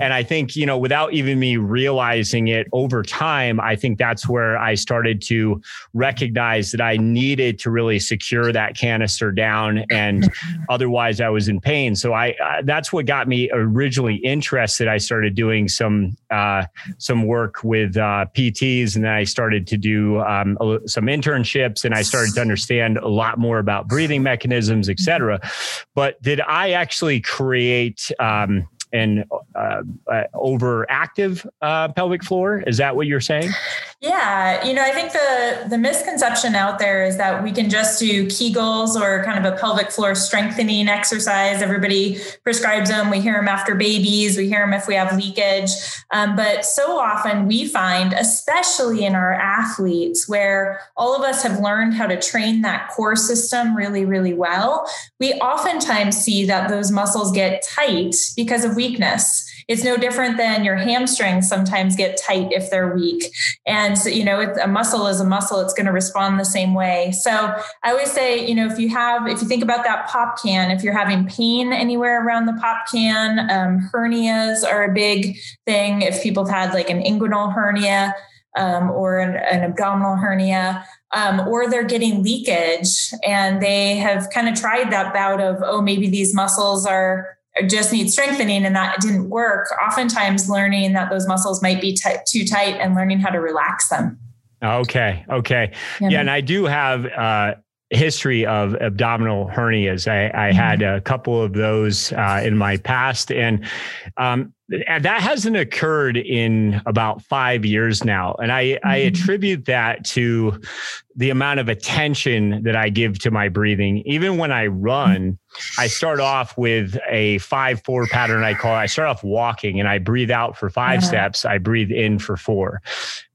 and I think you know without even me realizing it over time time, I think that's where I started to recognize that I needed to really secure that canister down, and otherwise I was in pain. So I uh, that's what got me originally interested. I started doing some uh, some work with uh, PTs, and then I started to do um, some internships, and I started to understand a lot more about breathing mechanisms, et cetera. But did I actually create um, an uh, uh, overactive uh, pelvic floor. Is that what you're saying? Yeah, you know, I think the the misconception out there is that we can just do Kegels or kind of a pelvic floor strengthening exercise. Everybody prescribes them. We hear them after babies. We hear them if we have leakage. Um, but so often we find, especially in our athletes, where all of us have learned how to train that core system really, really well, we oftentimes see that those muscles get tight because of weakness. It's no different than your hamstrings sometimes get tight if they're weak. And, you know, a muscle is a muscle, it's going to respond the same way. So I always say, you know, if you have, if you think about that pop can, if you're having pain anywhere around the pop can, um, hernias are a big thing. If people have had like an inguinal hernia, um, or an, an, abdominal hernia, um, or they're getting leakage and they have kind of tried that bout of, oh, maybe these muscles are just need strengthening and that didn't work, oftentimes learning that those muscles might be t- too tight and learning how to relax them. Okay. Okay. Yeah. yeah and I do have uh, history of abdominal hernias. I, I mm-hmm. had a couple of those uh, in my past, and um, that hasn't occurred in about five years now. And I, mm-hmm. I attribute that to the amount of attention that I give to my breathing. Even when I run, I start off with a five, four pattern. I call it. I start off walking and I breathe out for 5 uh-huh. steps. I breathe in for four.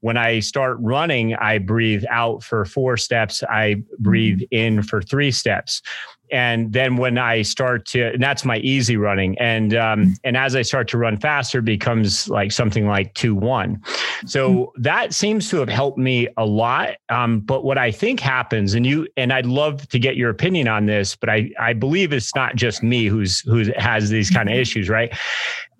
When I start running, I breathe out for four steps. I breathe mm-hmm. in for three steps and then when I start to, and that's my easy running, and um, and as I start to run faster, becomes like something like two one. So that seems to have helped me a lot. Um, but what I think happens, and you, and I'd love to get your opinion on this, but I I believe it's not just me who's who has these kind of issues, right?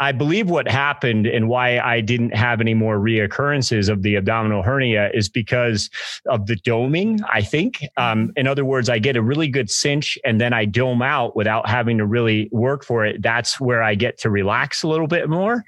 I believe what happened and why I didn't have any more reoccurrences of the abdominal hernia is because of the doming. I think, um, in other words, I get a really good cinch and then I dome out without having to really work for it. That's where I get to relax a little bit more.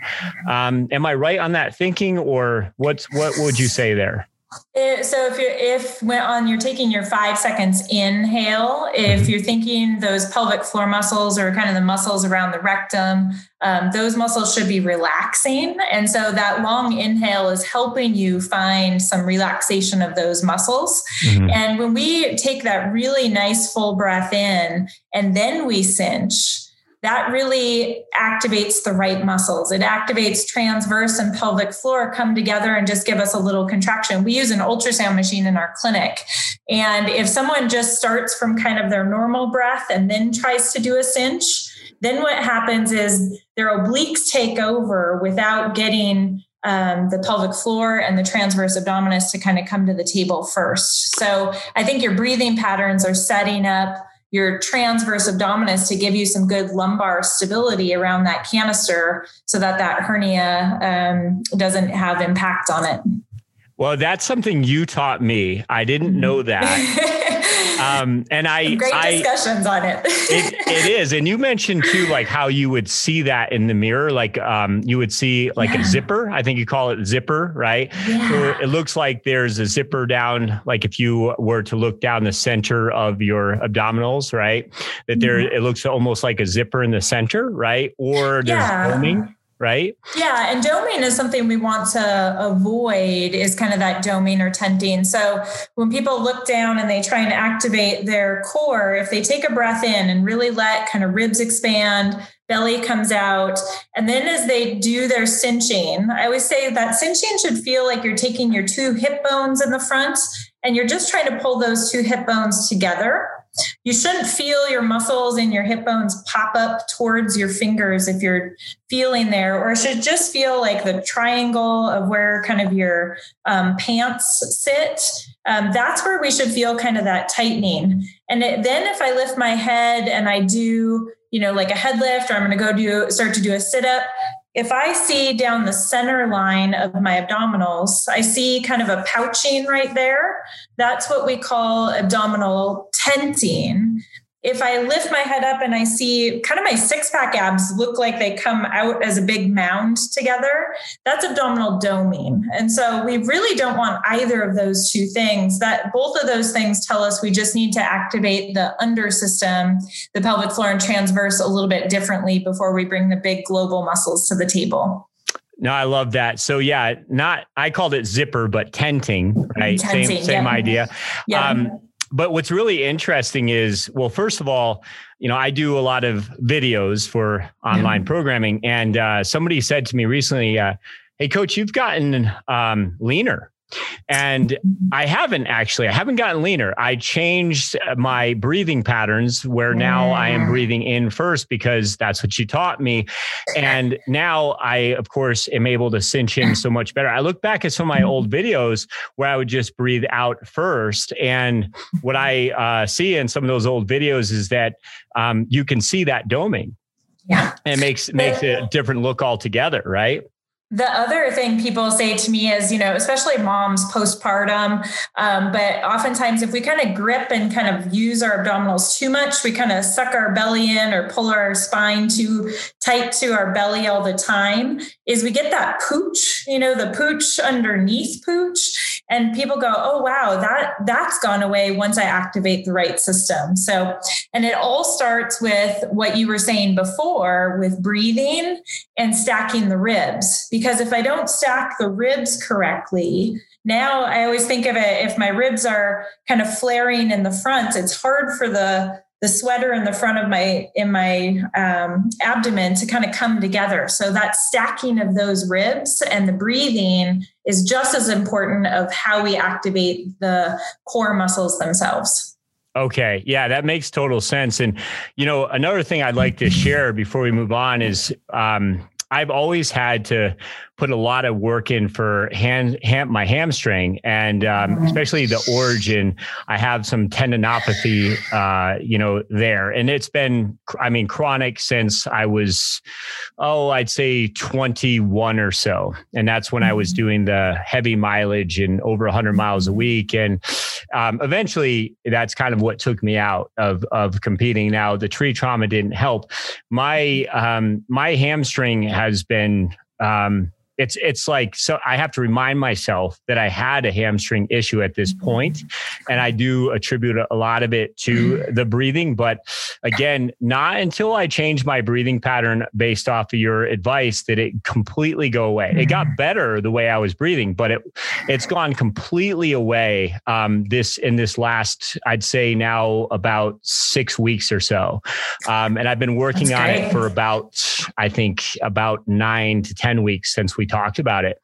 Um, am I right on that thinking, or what's what would you say there? Eh, so if you're if when on you're taking your five seconds inhale, if mm-hmm. you're thinking those pelvic floor muscles or kind of the muscles around the rectum, um, those muscles should be relaxing, and so that long inhale is helping you find some relaxation of those muscles. Mm-hmm. And when we take that really nice full breath in, and then we cinch that really activates the right muscles. It activates transverse and pelvic floor come together and just give us a little contraction. We use an ultrasound machine in our clinic. And if someone just starts from kind of their normal breath and then tries to do a cinch, then what happens is their obliques take over without getting um, the pelvic floor and the transverse abdominis to kind of come to the table first. So I think your breathing patterns are setting up your transverse abdominis to give you some good lumbar stability around that canister so that that hernia um, doesn't have impact on it. Well, that's something you taught me. I didn't know that. Um, and I great I, discussions on it. it. It is, and you mentioned too, like how you would see that in the mirror, like um, you would see like yeah. a zipper. I think you call it zipper, right? Yeah. So it looks like there's a zipper down, like if you were to look down the center of your abdominals, right? That there, mm-hmm. it looks almost like a zipper in the center, right? Or there's yeah right? Yeah, and doming is something we want to avoid is kind of that doming or tenting. So when people look down and they try and activate their core, if they take a breath in and really let kind of ribs expand, belly comes out, and then as they do their cinching, I always say that cinching should feel like you're taking your two hip bones in the front and you're just trying to pull those two hip bones together you shouldn't feel your muscles and your hip bones pop up towards your fingers if you're feeling there, or it should just feel like the triangle of where kind of your um, pants sit. Um, that's where we should feel kind of that tightening. And it, then if I lift my head and I do, you know, like a head lift, or I'm going to go do start to do a sit up, if I see down the center line of my abdominals, I see kind of a pouching right there. That's what we call abdominal tenting if I lift my head up and I see kind of my six pack abs look like they come out as a big mound together, that's abdominal doming. And so we really don't want either of those two things. That both of those things tell us we just need to activate the under system, the pelvic floor and transverse a little bit differently before we bring the big global muscles to the table. No, I love that. So yeah, not I called it zipper, but tenting, right? Same same yeah. idea. Yeah. Um, but what's really interesting is, well, first of all, you know, I do a lot of videos for online yeah. programming, and uh, somebody said to me recently, uh, "Hey, coach, you've gotten um, leaner." And I haven't actually, I haven't gotten leaner. I changed my breathing patterns where now I am breathing in first because that's what you taught me. And now I, of course, am able to cinch in so much better. I look back at some of my old videos where I would just breathe out first. And what I uh, see in some of those old videos is that um, you can see that doming. Yeah. And it makes makes it a different look altogether, right? The other thing people say to me is, you know, especially moms postpartum, um, but oftentimes if we kind of grip and kind of use our abdominals too much, we kind of suck our belly in or pull our spine too tight to our belly all the time, is we get that pooch, you know, the pooch underneath pooch. And people go, oh wow, that that's gone away once I activate the right system. So, and it all starts with what you were saying before with breathing and stacking the ribs because if I don't stack the ribs correctly, now I always think of it if my ribs are kind of flaring in the front, it's hard for the the sweater in the front of my in my um, abdomen to kind of come together so that stacking of those ribs and the breathing is just as important of how we activate the core muscles themselves Okay. Yeah, that makes total sense. And, you know, another thing I'd like to share before we move on is um, I've always had to put a lot of work in for hand, my hamstring and um, mm-hmm. especially the origin. I have some tendinopathy, uh, you know, there, and it's been, I mean, chronic since I was, oh, I'd say 21 or so, and that's when I was mm-hmm. doing the heavy mileage and over 100 miles a week, and um, eventually that's kind of what took me out of of competing. Now the tree trauma didn't help. My um, my hamstring has been um, it's it's like so I have to remind myself that I had a hamstring issue at this point, and I do attribute a lot of it to the breathing. But again, not until I changed my breathing pattern based off of your advice did it completely go away. It got better the way I was breathing, but it it's gone completely away. Um, this in this last I'd say now about six weeks or so, um, and I've been working on it for about I think about nine to ten weeks since we talked about it.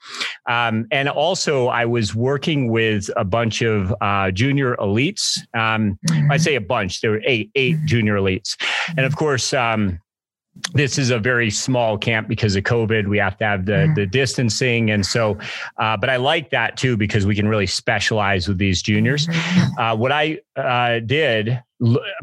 Um, and also, I was working with a bunch of uh, junior elites. Um, I say a bunch; there were eight eight junior elites, and of course. Um, this is a very small camp because of COVID. We have to have the mm-hmm. the distancing, and so. Uh, but I like that too because we can really specialize with these juniors. Mm-hmm. Uh, what I uh, did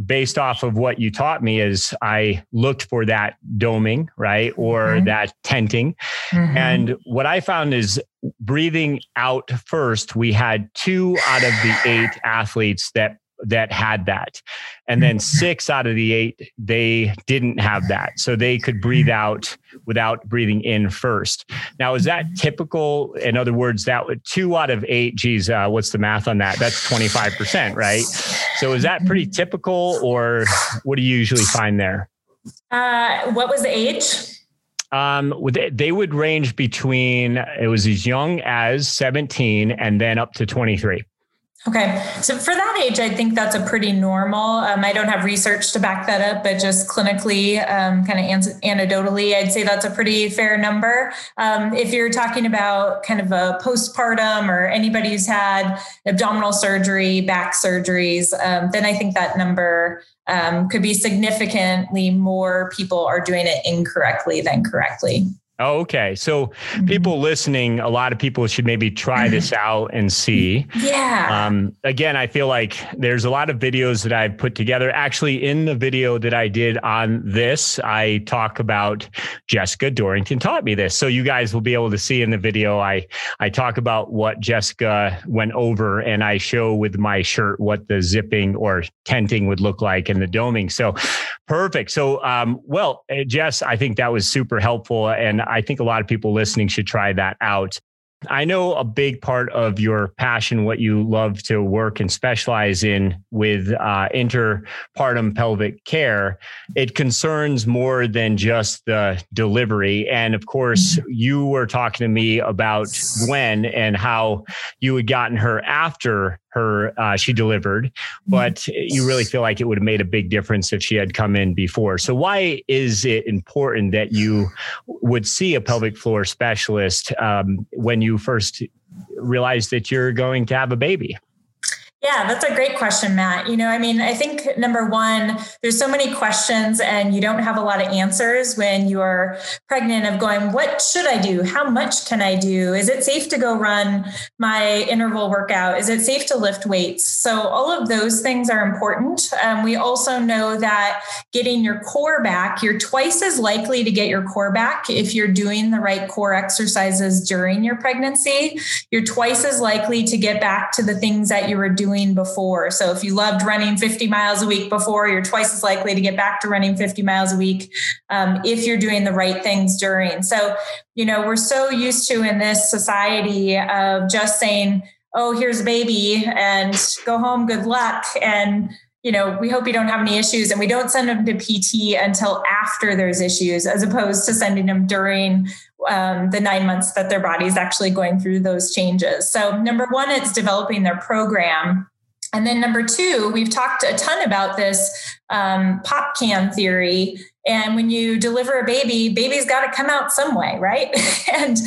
based off of what you taught me is I looked for that doming, right, or mm-hmm. that tenting, mm-hmm. and what I found is breathing out first. We had two out of the eight athletes that that had that. And then mm-hmm. six out of the eight, they didn't have that. So they could breathe out without breathing in first. Now, is that typical? In other words, that would two out of eight, geez, uh, what's the math on that? That's 25%, right? So is that pretty typical or what do you usually find there? Uh, what was the age? Um, they would range between it was as young as 17 and then up to 23. Okay. So for that age, I think that's a pretty normal. Um, I don't have research to back that up, but just clinically, um, kind of anecdotally, I'd say that's a pretty fair number. Um, if you're talking about kind of a postpartum or anybody who's had abdominal surgery, back surgeries, um, then I think that number um, could be significantly more people are doing it incorrectly than correctly. Oh, okay. So mm-hmm. people listening, a lot of people should maybe try this out and see. Yeah. Um, again, I feel like there's a lot of videos that I've put together. Actually, in the video that I did on this, I talk about Jessica Dorrington taught me this. So you guys will be able to see in the video. I I talk about what Jessica went over, and I show with my shirt what the zipping or tenting would look like in the doming. So perfect. So um, well, eh, Jess, I think that was super helpful and I think a lot of people listening should try that out. I know a big part of your passion, what you love to work and specialize in with uh, interpartum pelvic care, it concerns more than just the delivery. And of course, mm-hmm. you were talking to me about Gwen and how you had gotten her after her uh, she delivered but you really feel like it would have made a big difference if she had come in before. So why is it important that you would see a pelvic floor specialist um, when you first realize that you're going to have a baby yeah, that's a great question, Matt. You know, I mean, I think number one, there's so many questions and you don't have a lot of answers when you're pregnant of going, what should I do? How much can I do? Is it safe to go run my interval workout? Is it safe to lift weights? So all of those things are important. Um, we also know that getting your core back, you're twice as likely to get your core back if you're doing the right core exercises during your pregnancy. You're twice as likely to get back to the things that you were doing doing before. So if you loved running 50 miles a week before, you're twice as likely to get back to running 50 miles a week um, if you're doing the right things during. So, you know, we're so used to in this society of just saying, oh, here's a baby and go home, good luck. And you know, we hope you don't have any issues and we don't send them to PT until after there's issues, as opposed to sending them during um, the nine months that their body is actually going through those changes. So, number one, it's developing their program. And then number two, we've talked a ton about this um, pop can theory. And when you deliver a baby, baby's got to come out some way, right? and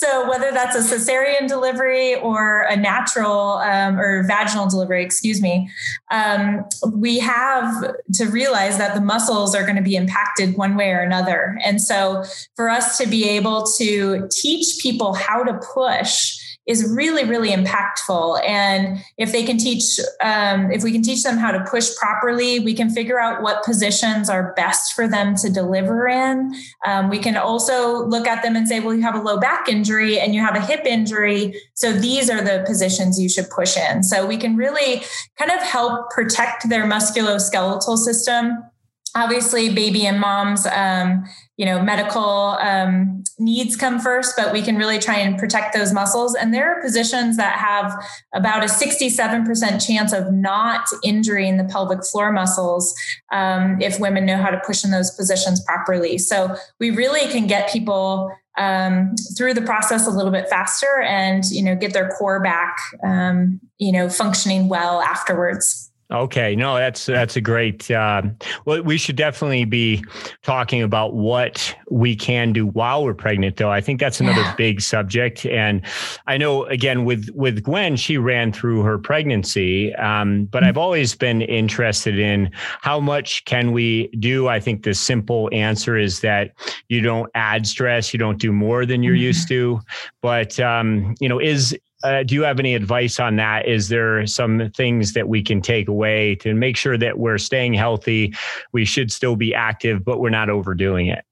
so whether that's a cesarean delivery or a natural um, or vaginal delivery, excuse me, um, we have to realize that the muscles are going to be impacted one way or another. And so for us to be able to teach people how to push is really really impactful. And if they can teach um, if we can teach them how to push properly we can figure out what positions are best for them to deliver in. Um, we can also look at them and say well you have a low back injury and you have a hip injury. So these are the positions you should push in. So we can really kind of help protect their musculoskeletal system obviously baby and moms um, you know medical um, needs come first but we can really try and protect those muscles. And there are positions that have about a 67% chance of not injuring the pelvic floor muscles um, if women know how to push in those positions properly. So we really can get people um, through the process a little bit faster and you know get their core back um, you know functioning well afterwards Okay, no, that's that's a great. Uh, well, we should definitely be talking about what we can do while we're pregnant, though. I think that's another yeah. big subject, and I know again with with Gwen, she ran through her pregnancy, um, but mm-hmm. I've always been interested in how much can we do. I think the simple answer is that you don't add stress, you don't do more than you're mm-hmm. used to, but um, you know, is uh, do you have any advice on that? Is there some things that we can take away to make sure that we're staying healthy? We should still be active, but we're not overdoing it.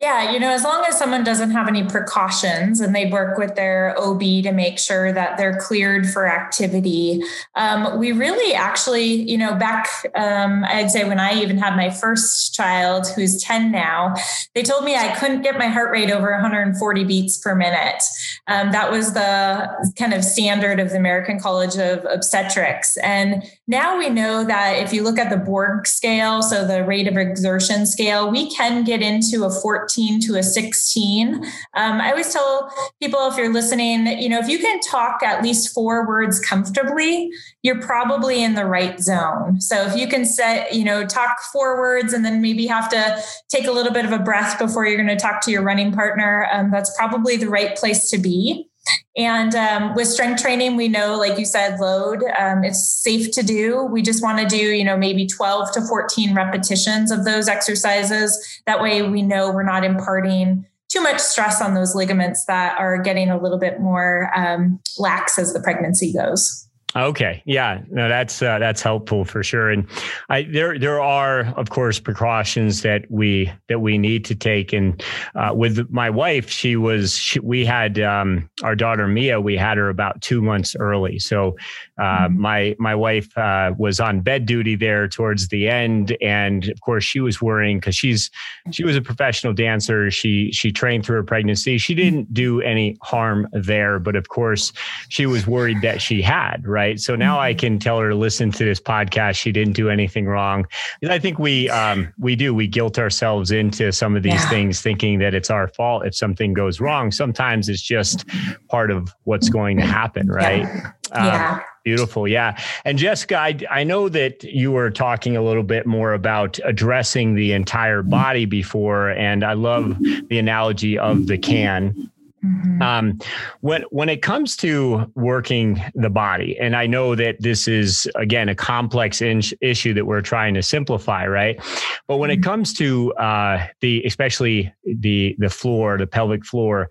Yeah, you know, as long as someone doesn't have any precautions and they work with their OB to make sure that they're cleared for activity, um, we really actually, you know, back, um, I'd say when I even had my first child, who's 10 now, they told me I couldn't get my heart rate over 140 beats per minute. Um, that was the kind of standard of the American College of Obstetrics. And now we know that if you look at the Borg scale, so the rate of exertion scale, we can get into a 14 to a 16. Um, I always tell people if you're listening, you know, if you can talk at least four words comfortably, you're probably in the right zone. So if you can set, you know, talk four words and then maybe have to take a little bit of a breath before you're going to talk to your running partner, um, that's probably the right place to be. And um, with strength training, we know, like you said, load, um, it's safe to do. We just want to do, you know, maybe 12 to 14 repetitions of those exercises. That way we know we're not imparting too much stress on those ligaments that are getting a little bit more um, lax as the pregnancy goes. Okay, yeah, no, that's uh, that's helpful for sure. And I there there are of course precautions that we that we need to take. And uh, with my wife, she was she, we had um, our daughter Mia. We had her about two months early, so uh, mm-hmm. my my wife uh, was on bed duty there towards the end, and of course she was worrying because she's she was a professional dancer. She she trained through her pregnancy. She didn't do any harm there, but of course she was worried that she had right right? So now I mm-hmm. can tell her to listen to this podcast. She didn't do anything wrong. And I think we um, we do we guilt ourselves into some of these yeah. things, thinking that it's our fault if something goes wrong. Sometimes it's just part of what's going to happen, right? Yeah. Um, yeah. Beautiful. Yeah. And Jessica, I, I know that you were talking a little bit more about addressing the entire body before, and I love the analogy of the can. Mm-hmm. Um, when when it comes to working the body, and I know that this is again a complex in- issue that we're trying to simplify, right? But when mm-hmm. it comes to uh, the especially the the floor, the pelvic floor,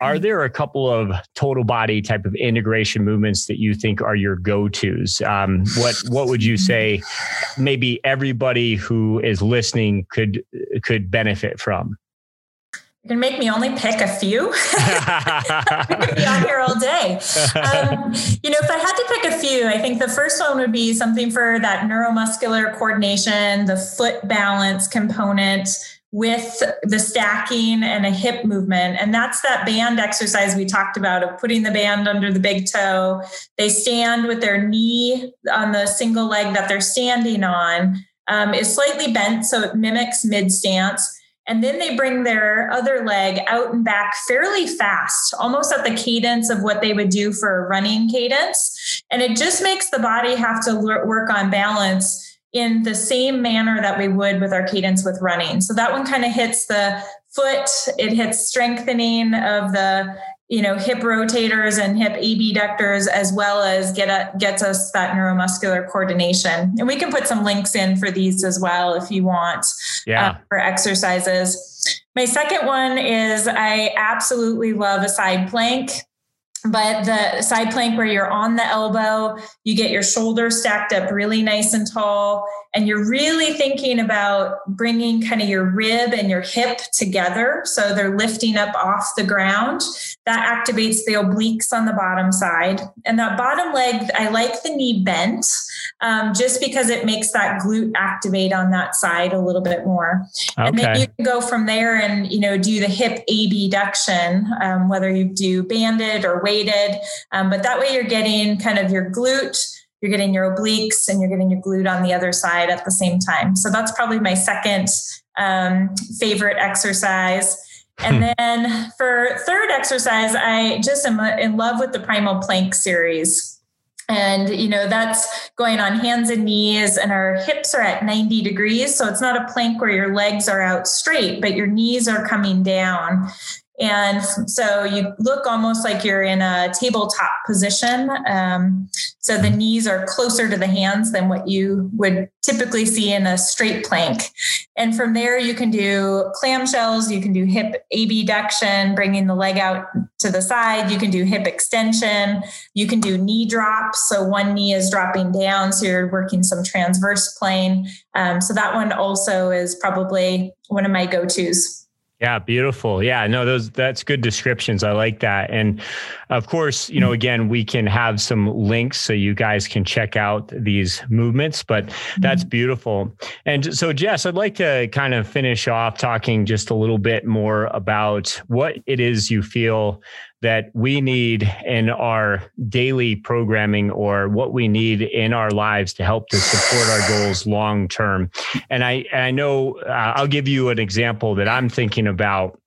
are mm-hmm. there a couple of total body type of integration movements that you think are your go-to's? Um, what what would you say? Maybe everybody who is listening could could benefit from. Can make me only pick a few. we could be on here all day. Um, you know, if I had to pick a few, I think the first one would be something for that neuromuscular coordination, the foot balance component with the stacking and a hip movement. And that's that band exercise we talked about of putting the band under the big toe. They stand with their knee on the single leg that they're standing on, um, is slightly bent, so it mimics mid stance and then they bring their other leg out and back fairly fast, almost at the cadence of what they would do for a running cadence. And it just makes the body have to work on balance in the same manner that we would with our cadence with running. So that one kind of hits the foot, it hits strengthening of the you know hip rotators and hip abductors as well as get a, gets us that neuromuscular coordination. And we can put some links in for these as well if you want yeah. Uh, for exercises. My second one is i absolutely love a side plank but the side plank where you're on the elbow, you get your shoulders stacked up really nice and tall, and you're really thinking about bringing kind of your rib and your hip together. So they're lifting up off the ground. That activates the obliques on the bottom side. And that bottom leg, I like the knee bent um, just because it makes that glute activate on that side a little bit more. Okay. And then you can go from there and, you know, do the hip abduction, um, whether you do banded or weighted. Um, but that way you're getting kind of your glute, you're getting your obliques, and you're getting your glute on the other side at the same time. So that's probably my second um, favorite exercise. And hmm. then for third exercise, I just am in love with the primal plank series. And, you know, that's going on hands and knees, and our hips are at 90 degrees. So it's not a plank where your legs are out straight, but your knees are coming down. And so you look almost like you're in a tabletop position. Um, so the knees are closer to the hands than what you would typically see in a straight plank. And from there, you can do clamshells, you can do hip abduction, bringing the leg out to the side. You can do hip extension. You can do knee drops. So one knee is dropping down. So you're working some transverse plane. Um, so that one also is probably one of my go tos. Yeah, beautiful. Yeah, no, those that's good descriptions. I like that. And of course, you know, again, we can have some links so you guys can check out these movements, but that's mm-hmm. beautiful. And so Jess, I'd like to kind of finish off talking just a little bit more about what it is you feel that we need in our daily programming or what we need in our lives to help to support our goals long term. And I, I know uh, I'll give you an example that I'm thinking about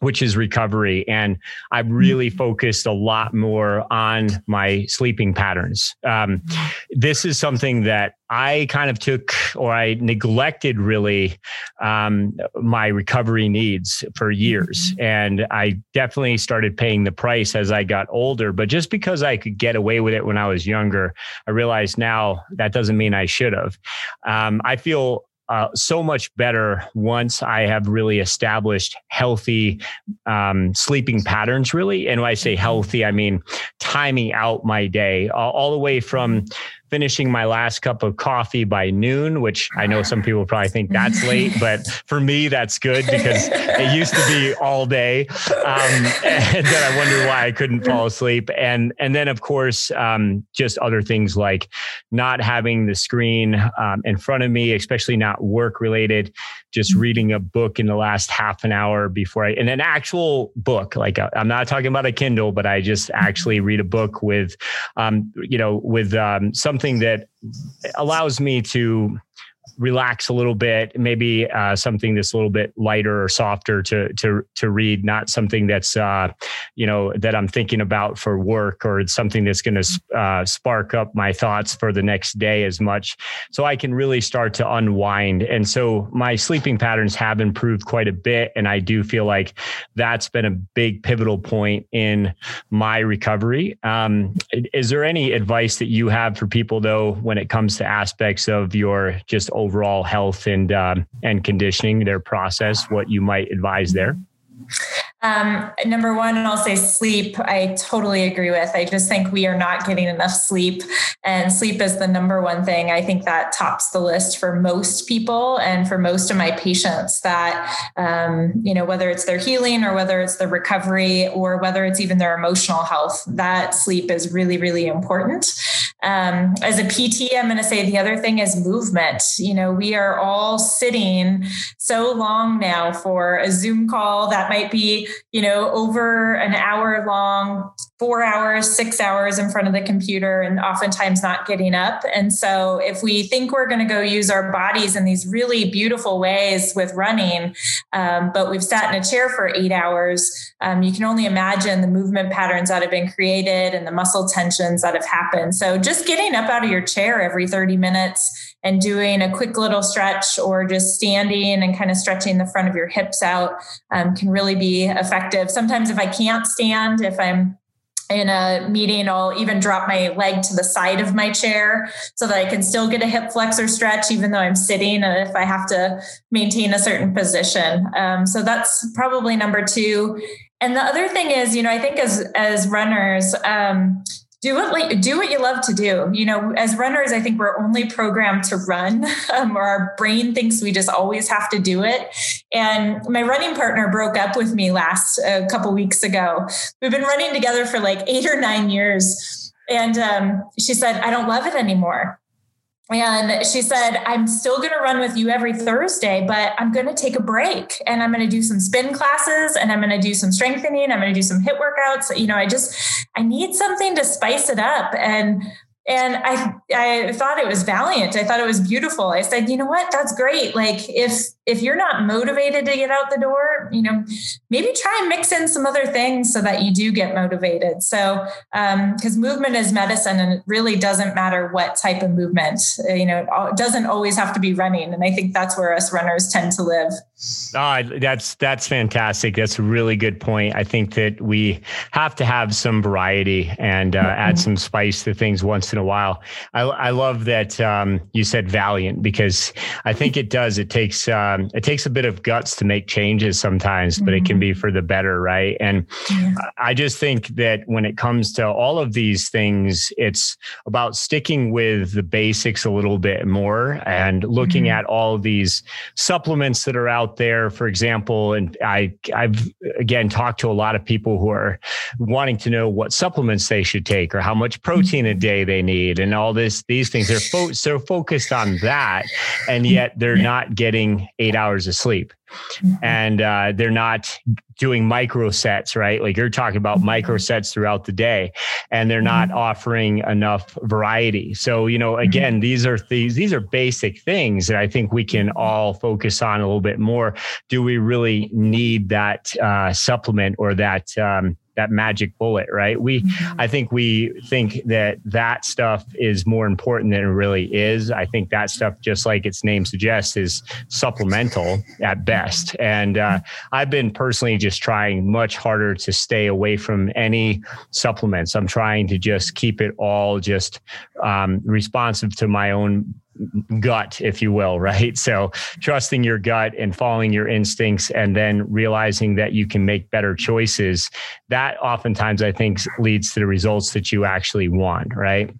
which is recovery. And I've really mm-hmm. focused a lot more on my sleeping patterns. Um, this is something that I kind of took or I neglected really um, my recovery needs for years. Mm-hmm. And I definitely started paying the price as I got older. But just because I could get away with it when I was younger, I realize now that doesn't mean I should have. Um, I feel uh, so much better once I have really established healthy um, sleeping patterns, really. And when I say healthy, I mean timing out my day all, all the way from finishing my last cup of coffee by noon, which I know some people probably think that's late, but for me, that's good because it used to be all day. Um, and then I wonder why I couldn't fall asleep. And, and then of course, um, just other things like not having the screen um, in front of me, especially not work related, just reading a book in the last half an hour before I, and an actual book, like i am not talking about a Kindle, but I just actually read a book with, um, you know, with um, something that allows me to relax a little bit, maybe uh, something that's a little bit lighter or softer to to to read, not something that's uh, you know that I'm thinking about for work or something that's going to uh, spark up my thoughts for the next day as much, so I can really start to unwind. And so my sleeping patterns have improved quite a bit, and I do feel like that's been a big pivotal point in my recovery. Um, is there any advice that you have for people though when it comes to aspects of your just overall health and um, and conditioning, their process, what you might advise there? Um, number one, I'll say sleep. I totally agree with. I just think we are not getting enough sleep, and sleep is the number one thing. I think that tops the list for most people and for most of my patients. That um, you know, whether it's their healing or whether it's their recovery or whether it's even their emotional health, that sleep is really, really important. Um, as a PT, I'm going to say the other thing is movement. You know, we are all sitting so long now for a Zoom call that might be, you know, over an hour long, four hours, six hours in front of the computer, and oftentimes not getting up. And so, if we think we're going to go use our bodies in these really beautiful ways with running, um, but we've sat in a chair for eight hours, um, you can only imagine the movement patterns that have been created and the muscle tensions that have happened. So, just getting up out of your chair every 30 minutes and doing a quick little stretch or just standing and kind of stretching the front of your hips out um, can really be effective. Sometimes, if I can't stand, if I'm in a meeting, I'll even drop my leg to the side of my chair so that I can still get a hip flexor stretch, even though I'm sitting and if I have to maintain a certain position. Um, so that's probably number two. And the other thing is, you know, I think as as runners, um, do what do what you love to do. You know, as runners, I think we're only programmed to run, um, or our brain thinks we just always have to do it. And my running partner broke up with me last a couple weeks ago. We've been running together for like eight or nine years, and um, she said, "I don't love it anymore." And she said, I'm still going to run with you every Thursday, but I'm going to take a break and I'm going to do some spin classes and I'm going to do some strengthening. I'm going to do some HIIT workouts. You know, I just, I need something to spice it up. And and I I thought it was valiant. I thought it was beautiful. I said, you know what? That's great. Like if if you're not motivated to get out the door, you know, maybe try and mix in some other things so that you do get motivated. So because um, movement is medicine, and it really doesn't matter what type of movement. Uh, you know, it doesn't always have to be running, and I think that's where us runners tend to live. Oh, that's that's fantastic. That's a really good point. I think that we have to have some variety and uh, mm-hmm. add some spice to things once in a while. I, I love that um, you said valiant because I think it does. It takes um, it takes a bit of guts to make changes sometimes, mm-hmm. but it can be mm-hmm. for the better, right? And yeah. I just think that when it comes to all of these things, it's about sticking with the basics a little bit more and looking mm-hmm. at all of these supplements that are out there. For example, and I I've again talked to a lot of people who are wanting to know what supplements they should take or how much protein a mm-hmm. day they need and all this these things they're fo- so focused on that and yet they're not getting eight hours of sleep. Mm-hmm. and uh, they're not doing micro sets right? Like you're talking about micro mm-hmm. sets throughout the day and they're not mm-hmm. offering enough variety. So you know again these are these these are basic things that i think we can all focus on a little bit more. Do we really need that uh, supplement or that um, that magic bullet, right? We, mm-hmm. I think we think that that stuff is more important than it really is. I think that stuff, just like its name suggests, is supplemental at best. And uh, I've been personally just trying much harder to stay away from any supplements. I'm trying to just keep it all just um, responsive to my own gut, if you will, right? So trusting your gut and following your instincts and then realizing that you can make better choices. That oftentimes I think leads to the results that you actually want, right?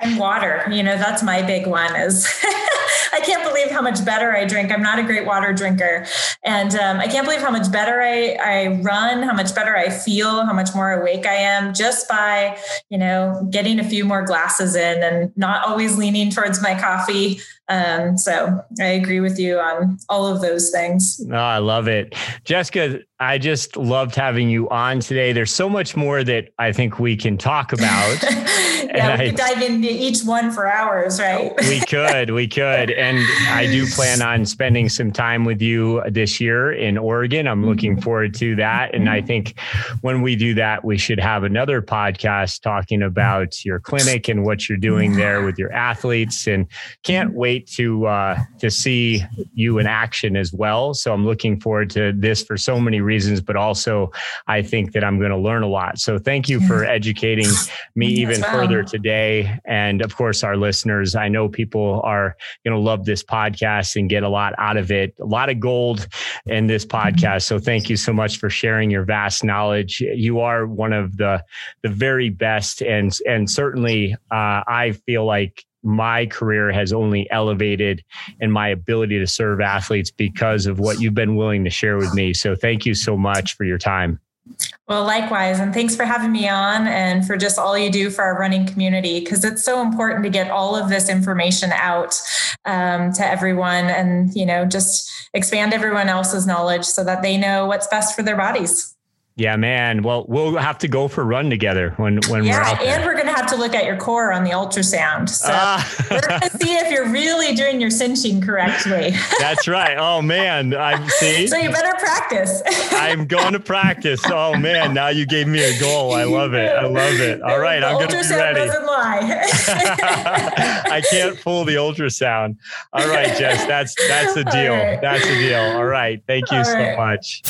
And water, you know, that's my big one is I can't believe how much better I drink. I'm not a great water drinker. And um, I can't believe how much better I, I run, how much better I feel, how much more awake I am just by, you know, getting a few more glasses in and not always leaning towards my coffee. Um, so I agree with you on all of those things. Oh, I love it. Jessica, I just loved having you on today. There's so much more that I think we can talk about. yeah, we I, could dive into each one for hours, right? we could, we could. And I do plan on spending some time with you this year in Oregon. I'm looking mm-hmm. forward to that. And I think when we do that, we should have another podcast talking about your clinic and what you're doing there with your athletes. And can't wait to uh, to see you in action as well. So I'm looking forward to this for so many reasons, but also I think that I'm going to learn a lot. So thank you for educating me even further today. And of course, our listeners, I know people are going to love this podcast and get a lot out of it, a lot of gold in this podcast. So thank you so much for sharing your vast knowledge. You are one of the, the very best. And, and certainly uh, I feel like my career has only elevated and my ability to serve athletes because of what you've been willing to share with me. So thank you so much for your time. Well, likewise. And thanks for having me on and for just all you do for our running community, because it's so important to get all of this information out um, to everyone and, you know, just expand everyone else's knowledge so that they know what's best for their bodies. Yeah, man. Well, we'll have to go for a run together when when yeah, we're out there. and we're gonna have to look at your core on the ultrasound. So ah. we're gonna see if you're really doing your cinching correctly. That's right. Oh man, I see. So you better practice. I'm going to practice. Oh man, now you gave me a goal. I love it. I love it. All right, the I'm gonna be ready. Doesn't lie. I can't fool the ultrasound. All right, Jess. That's that's the deal. Right. That's the deal. All right. Thank you All so right. much.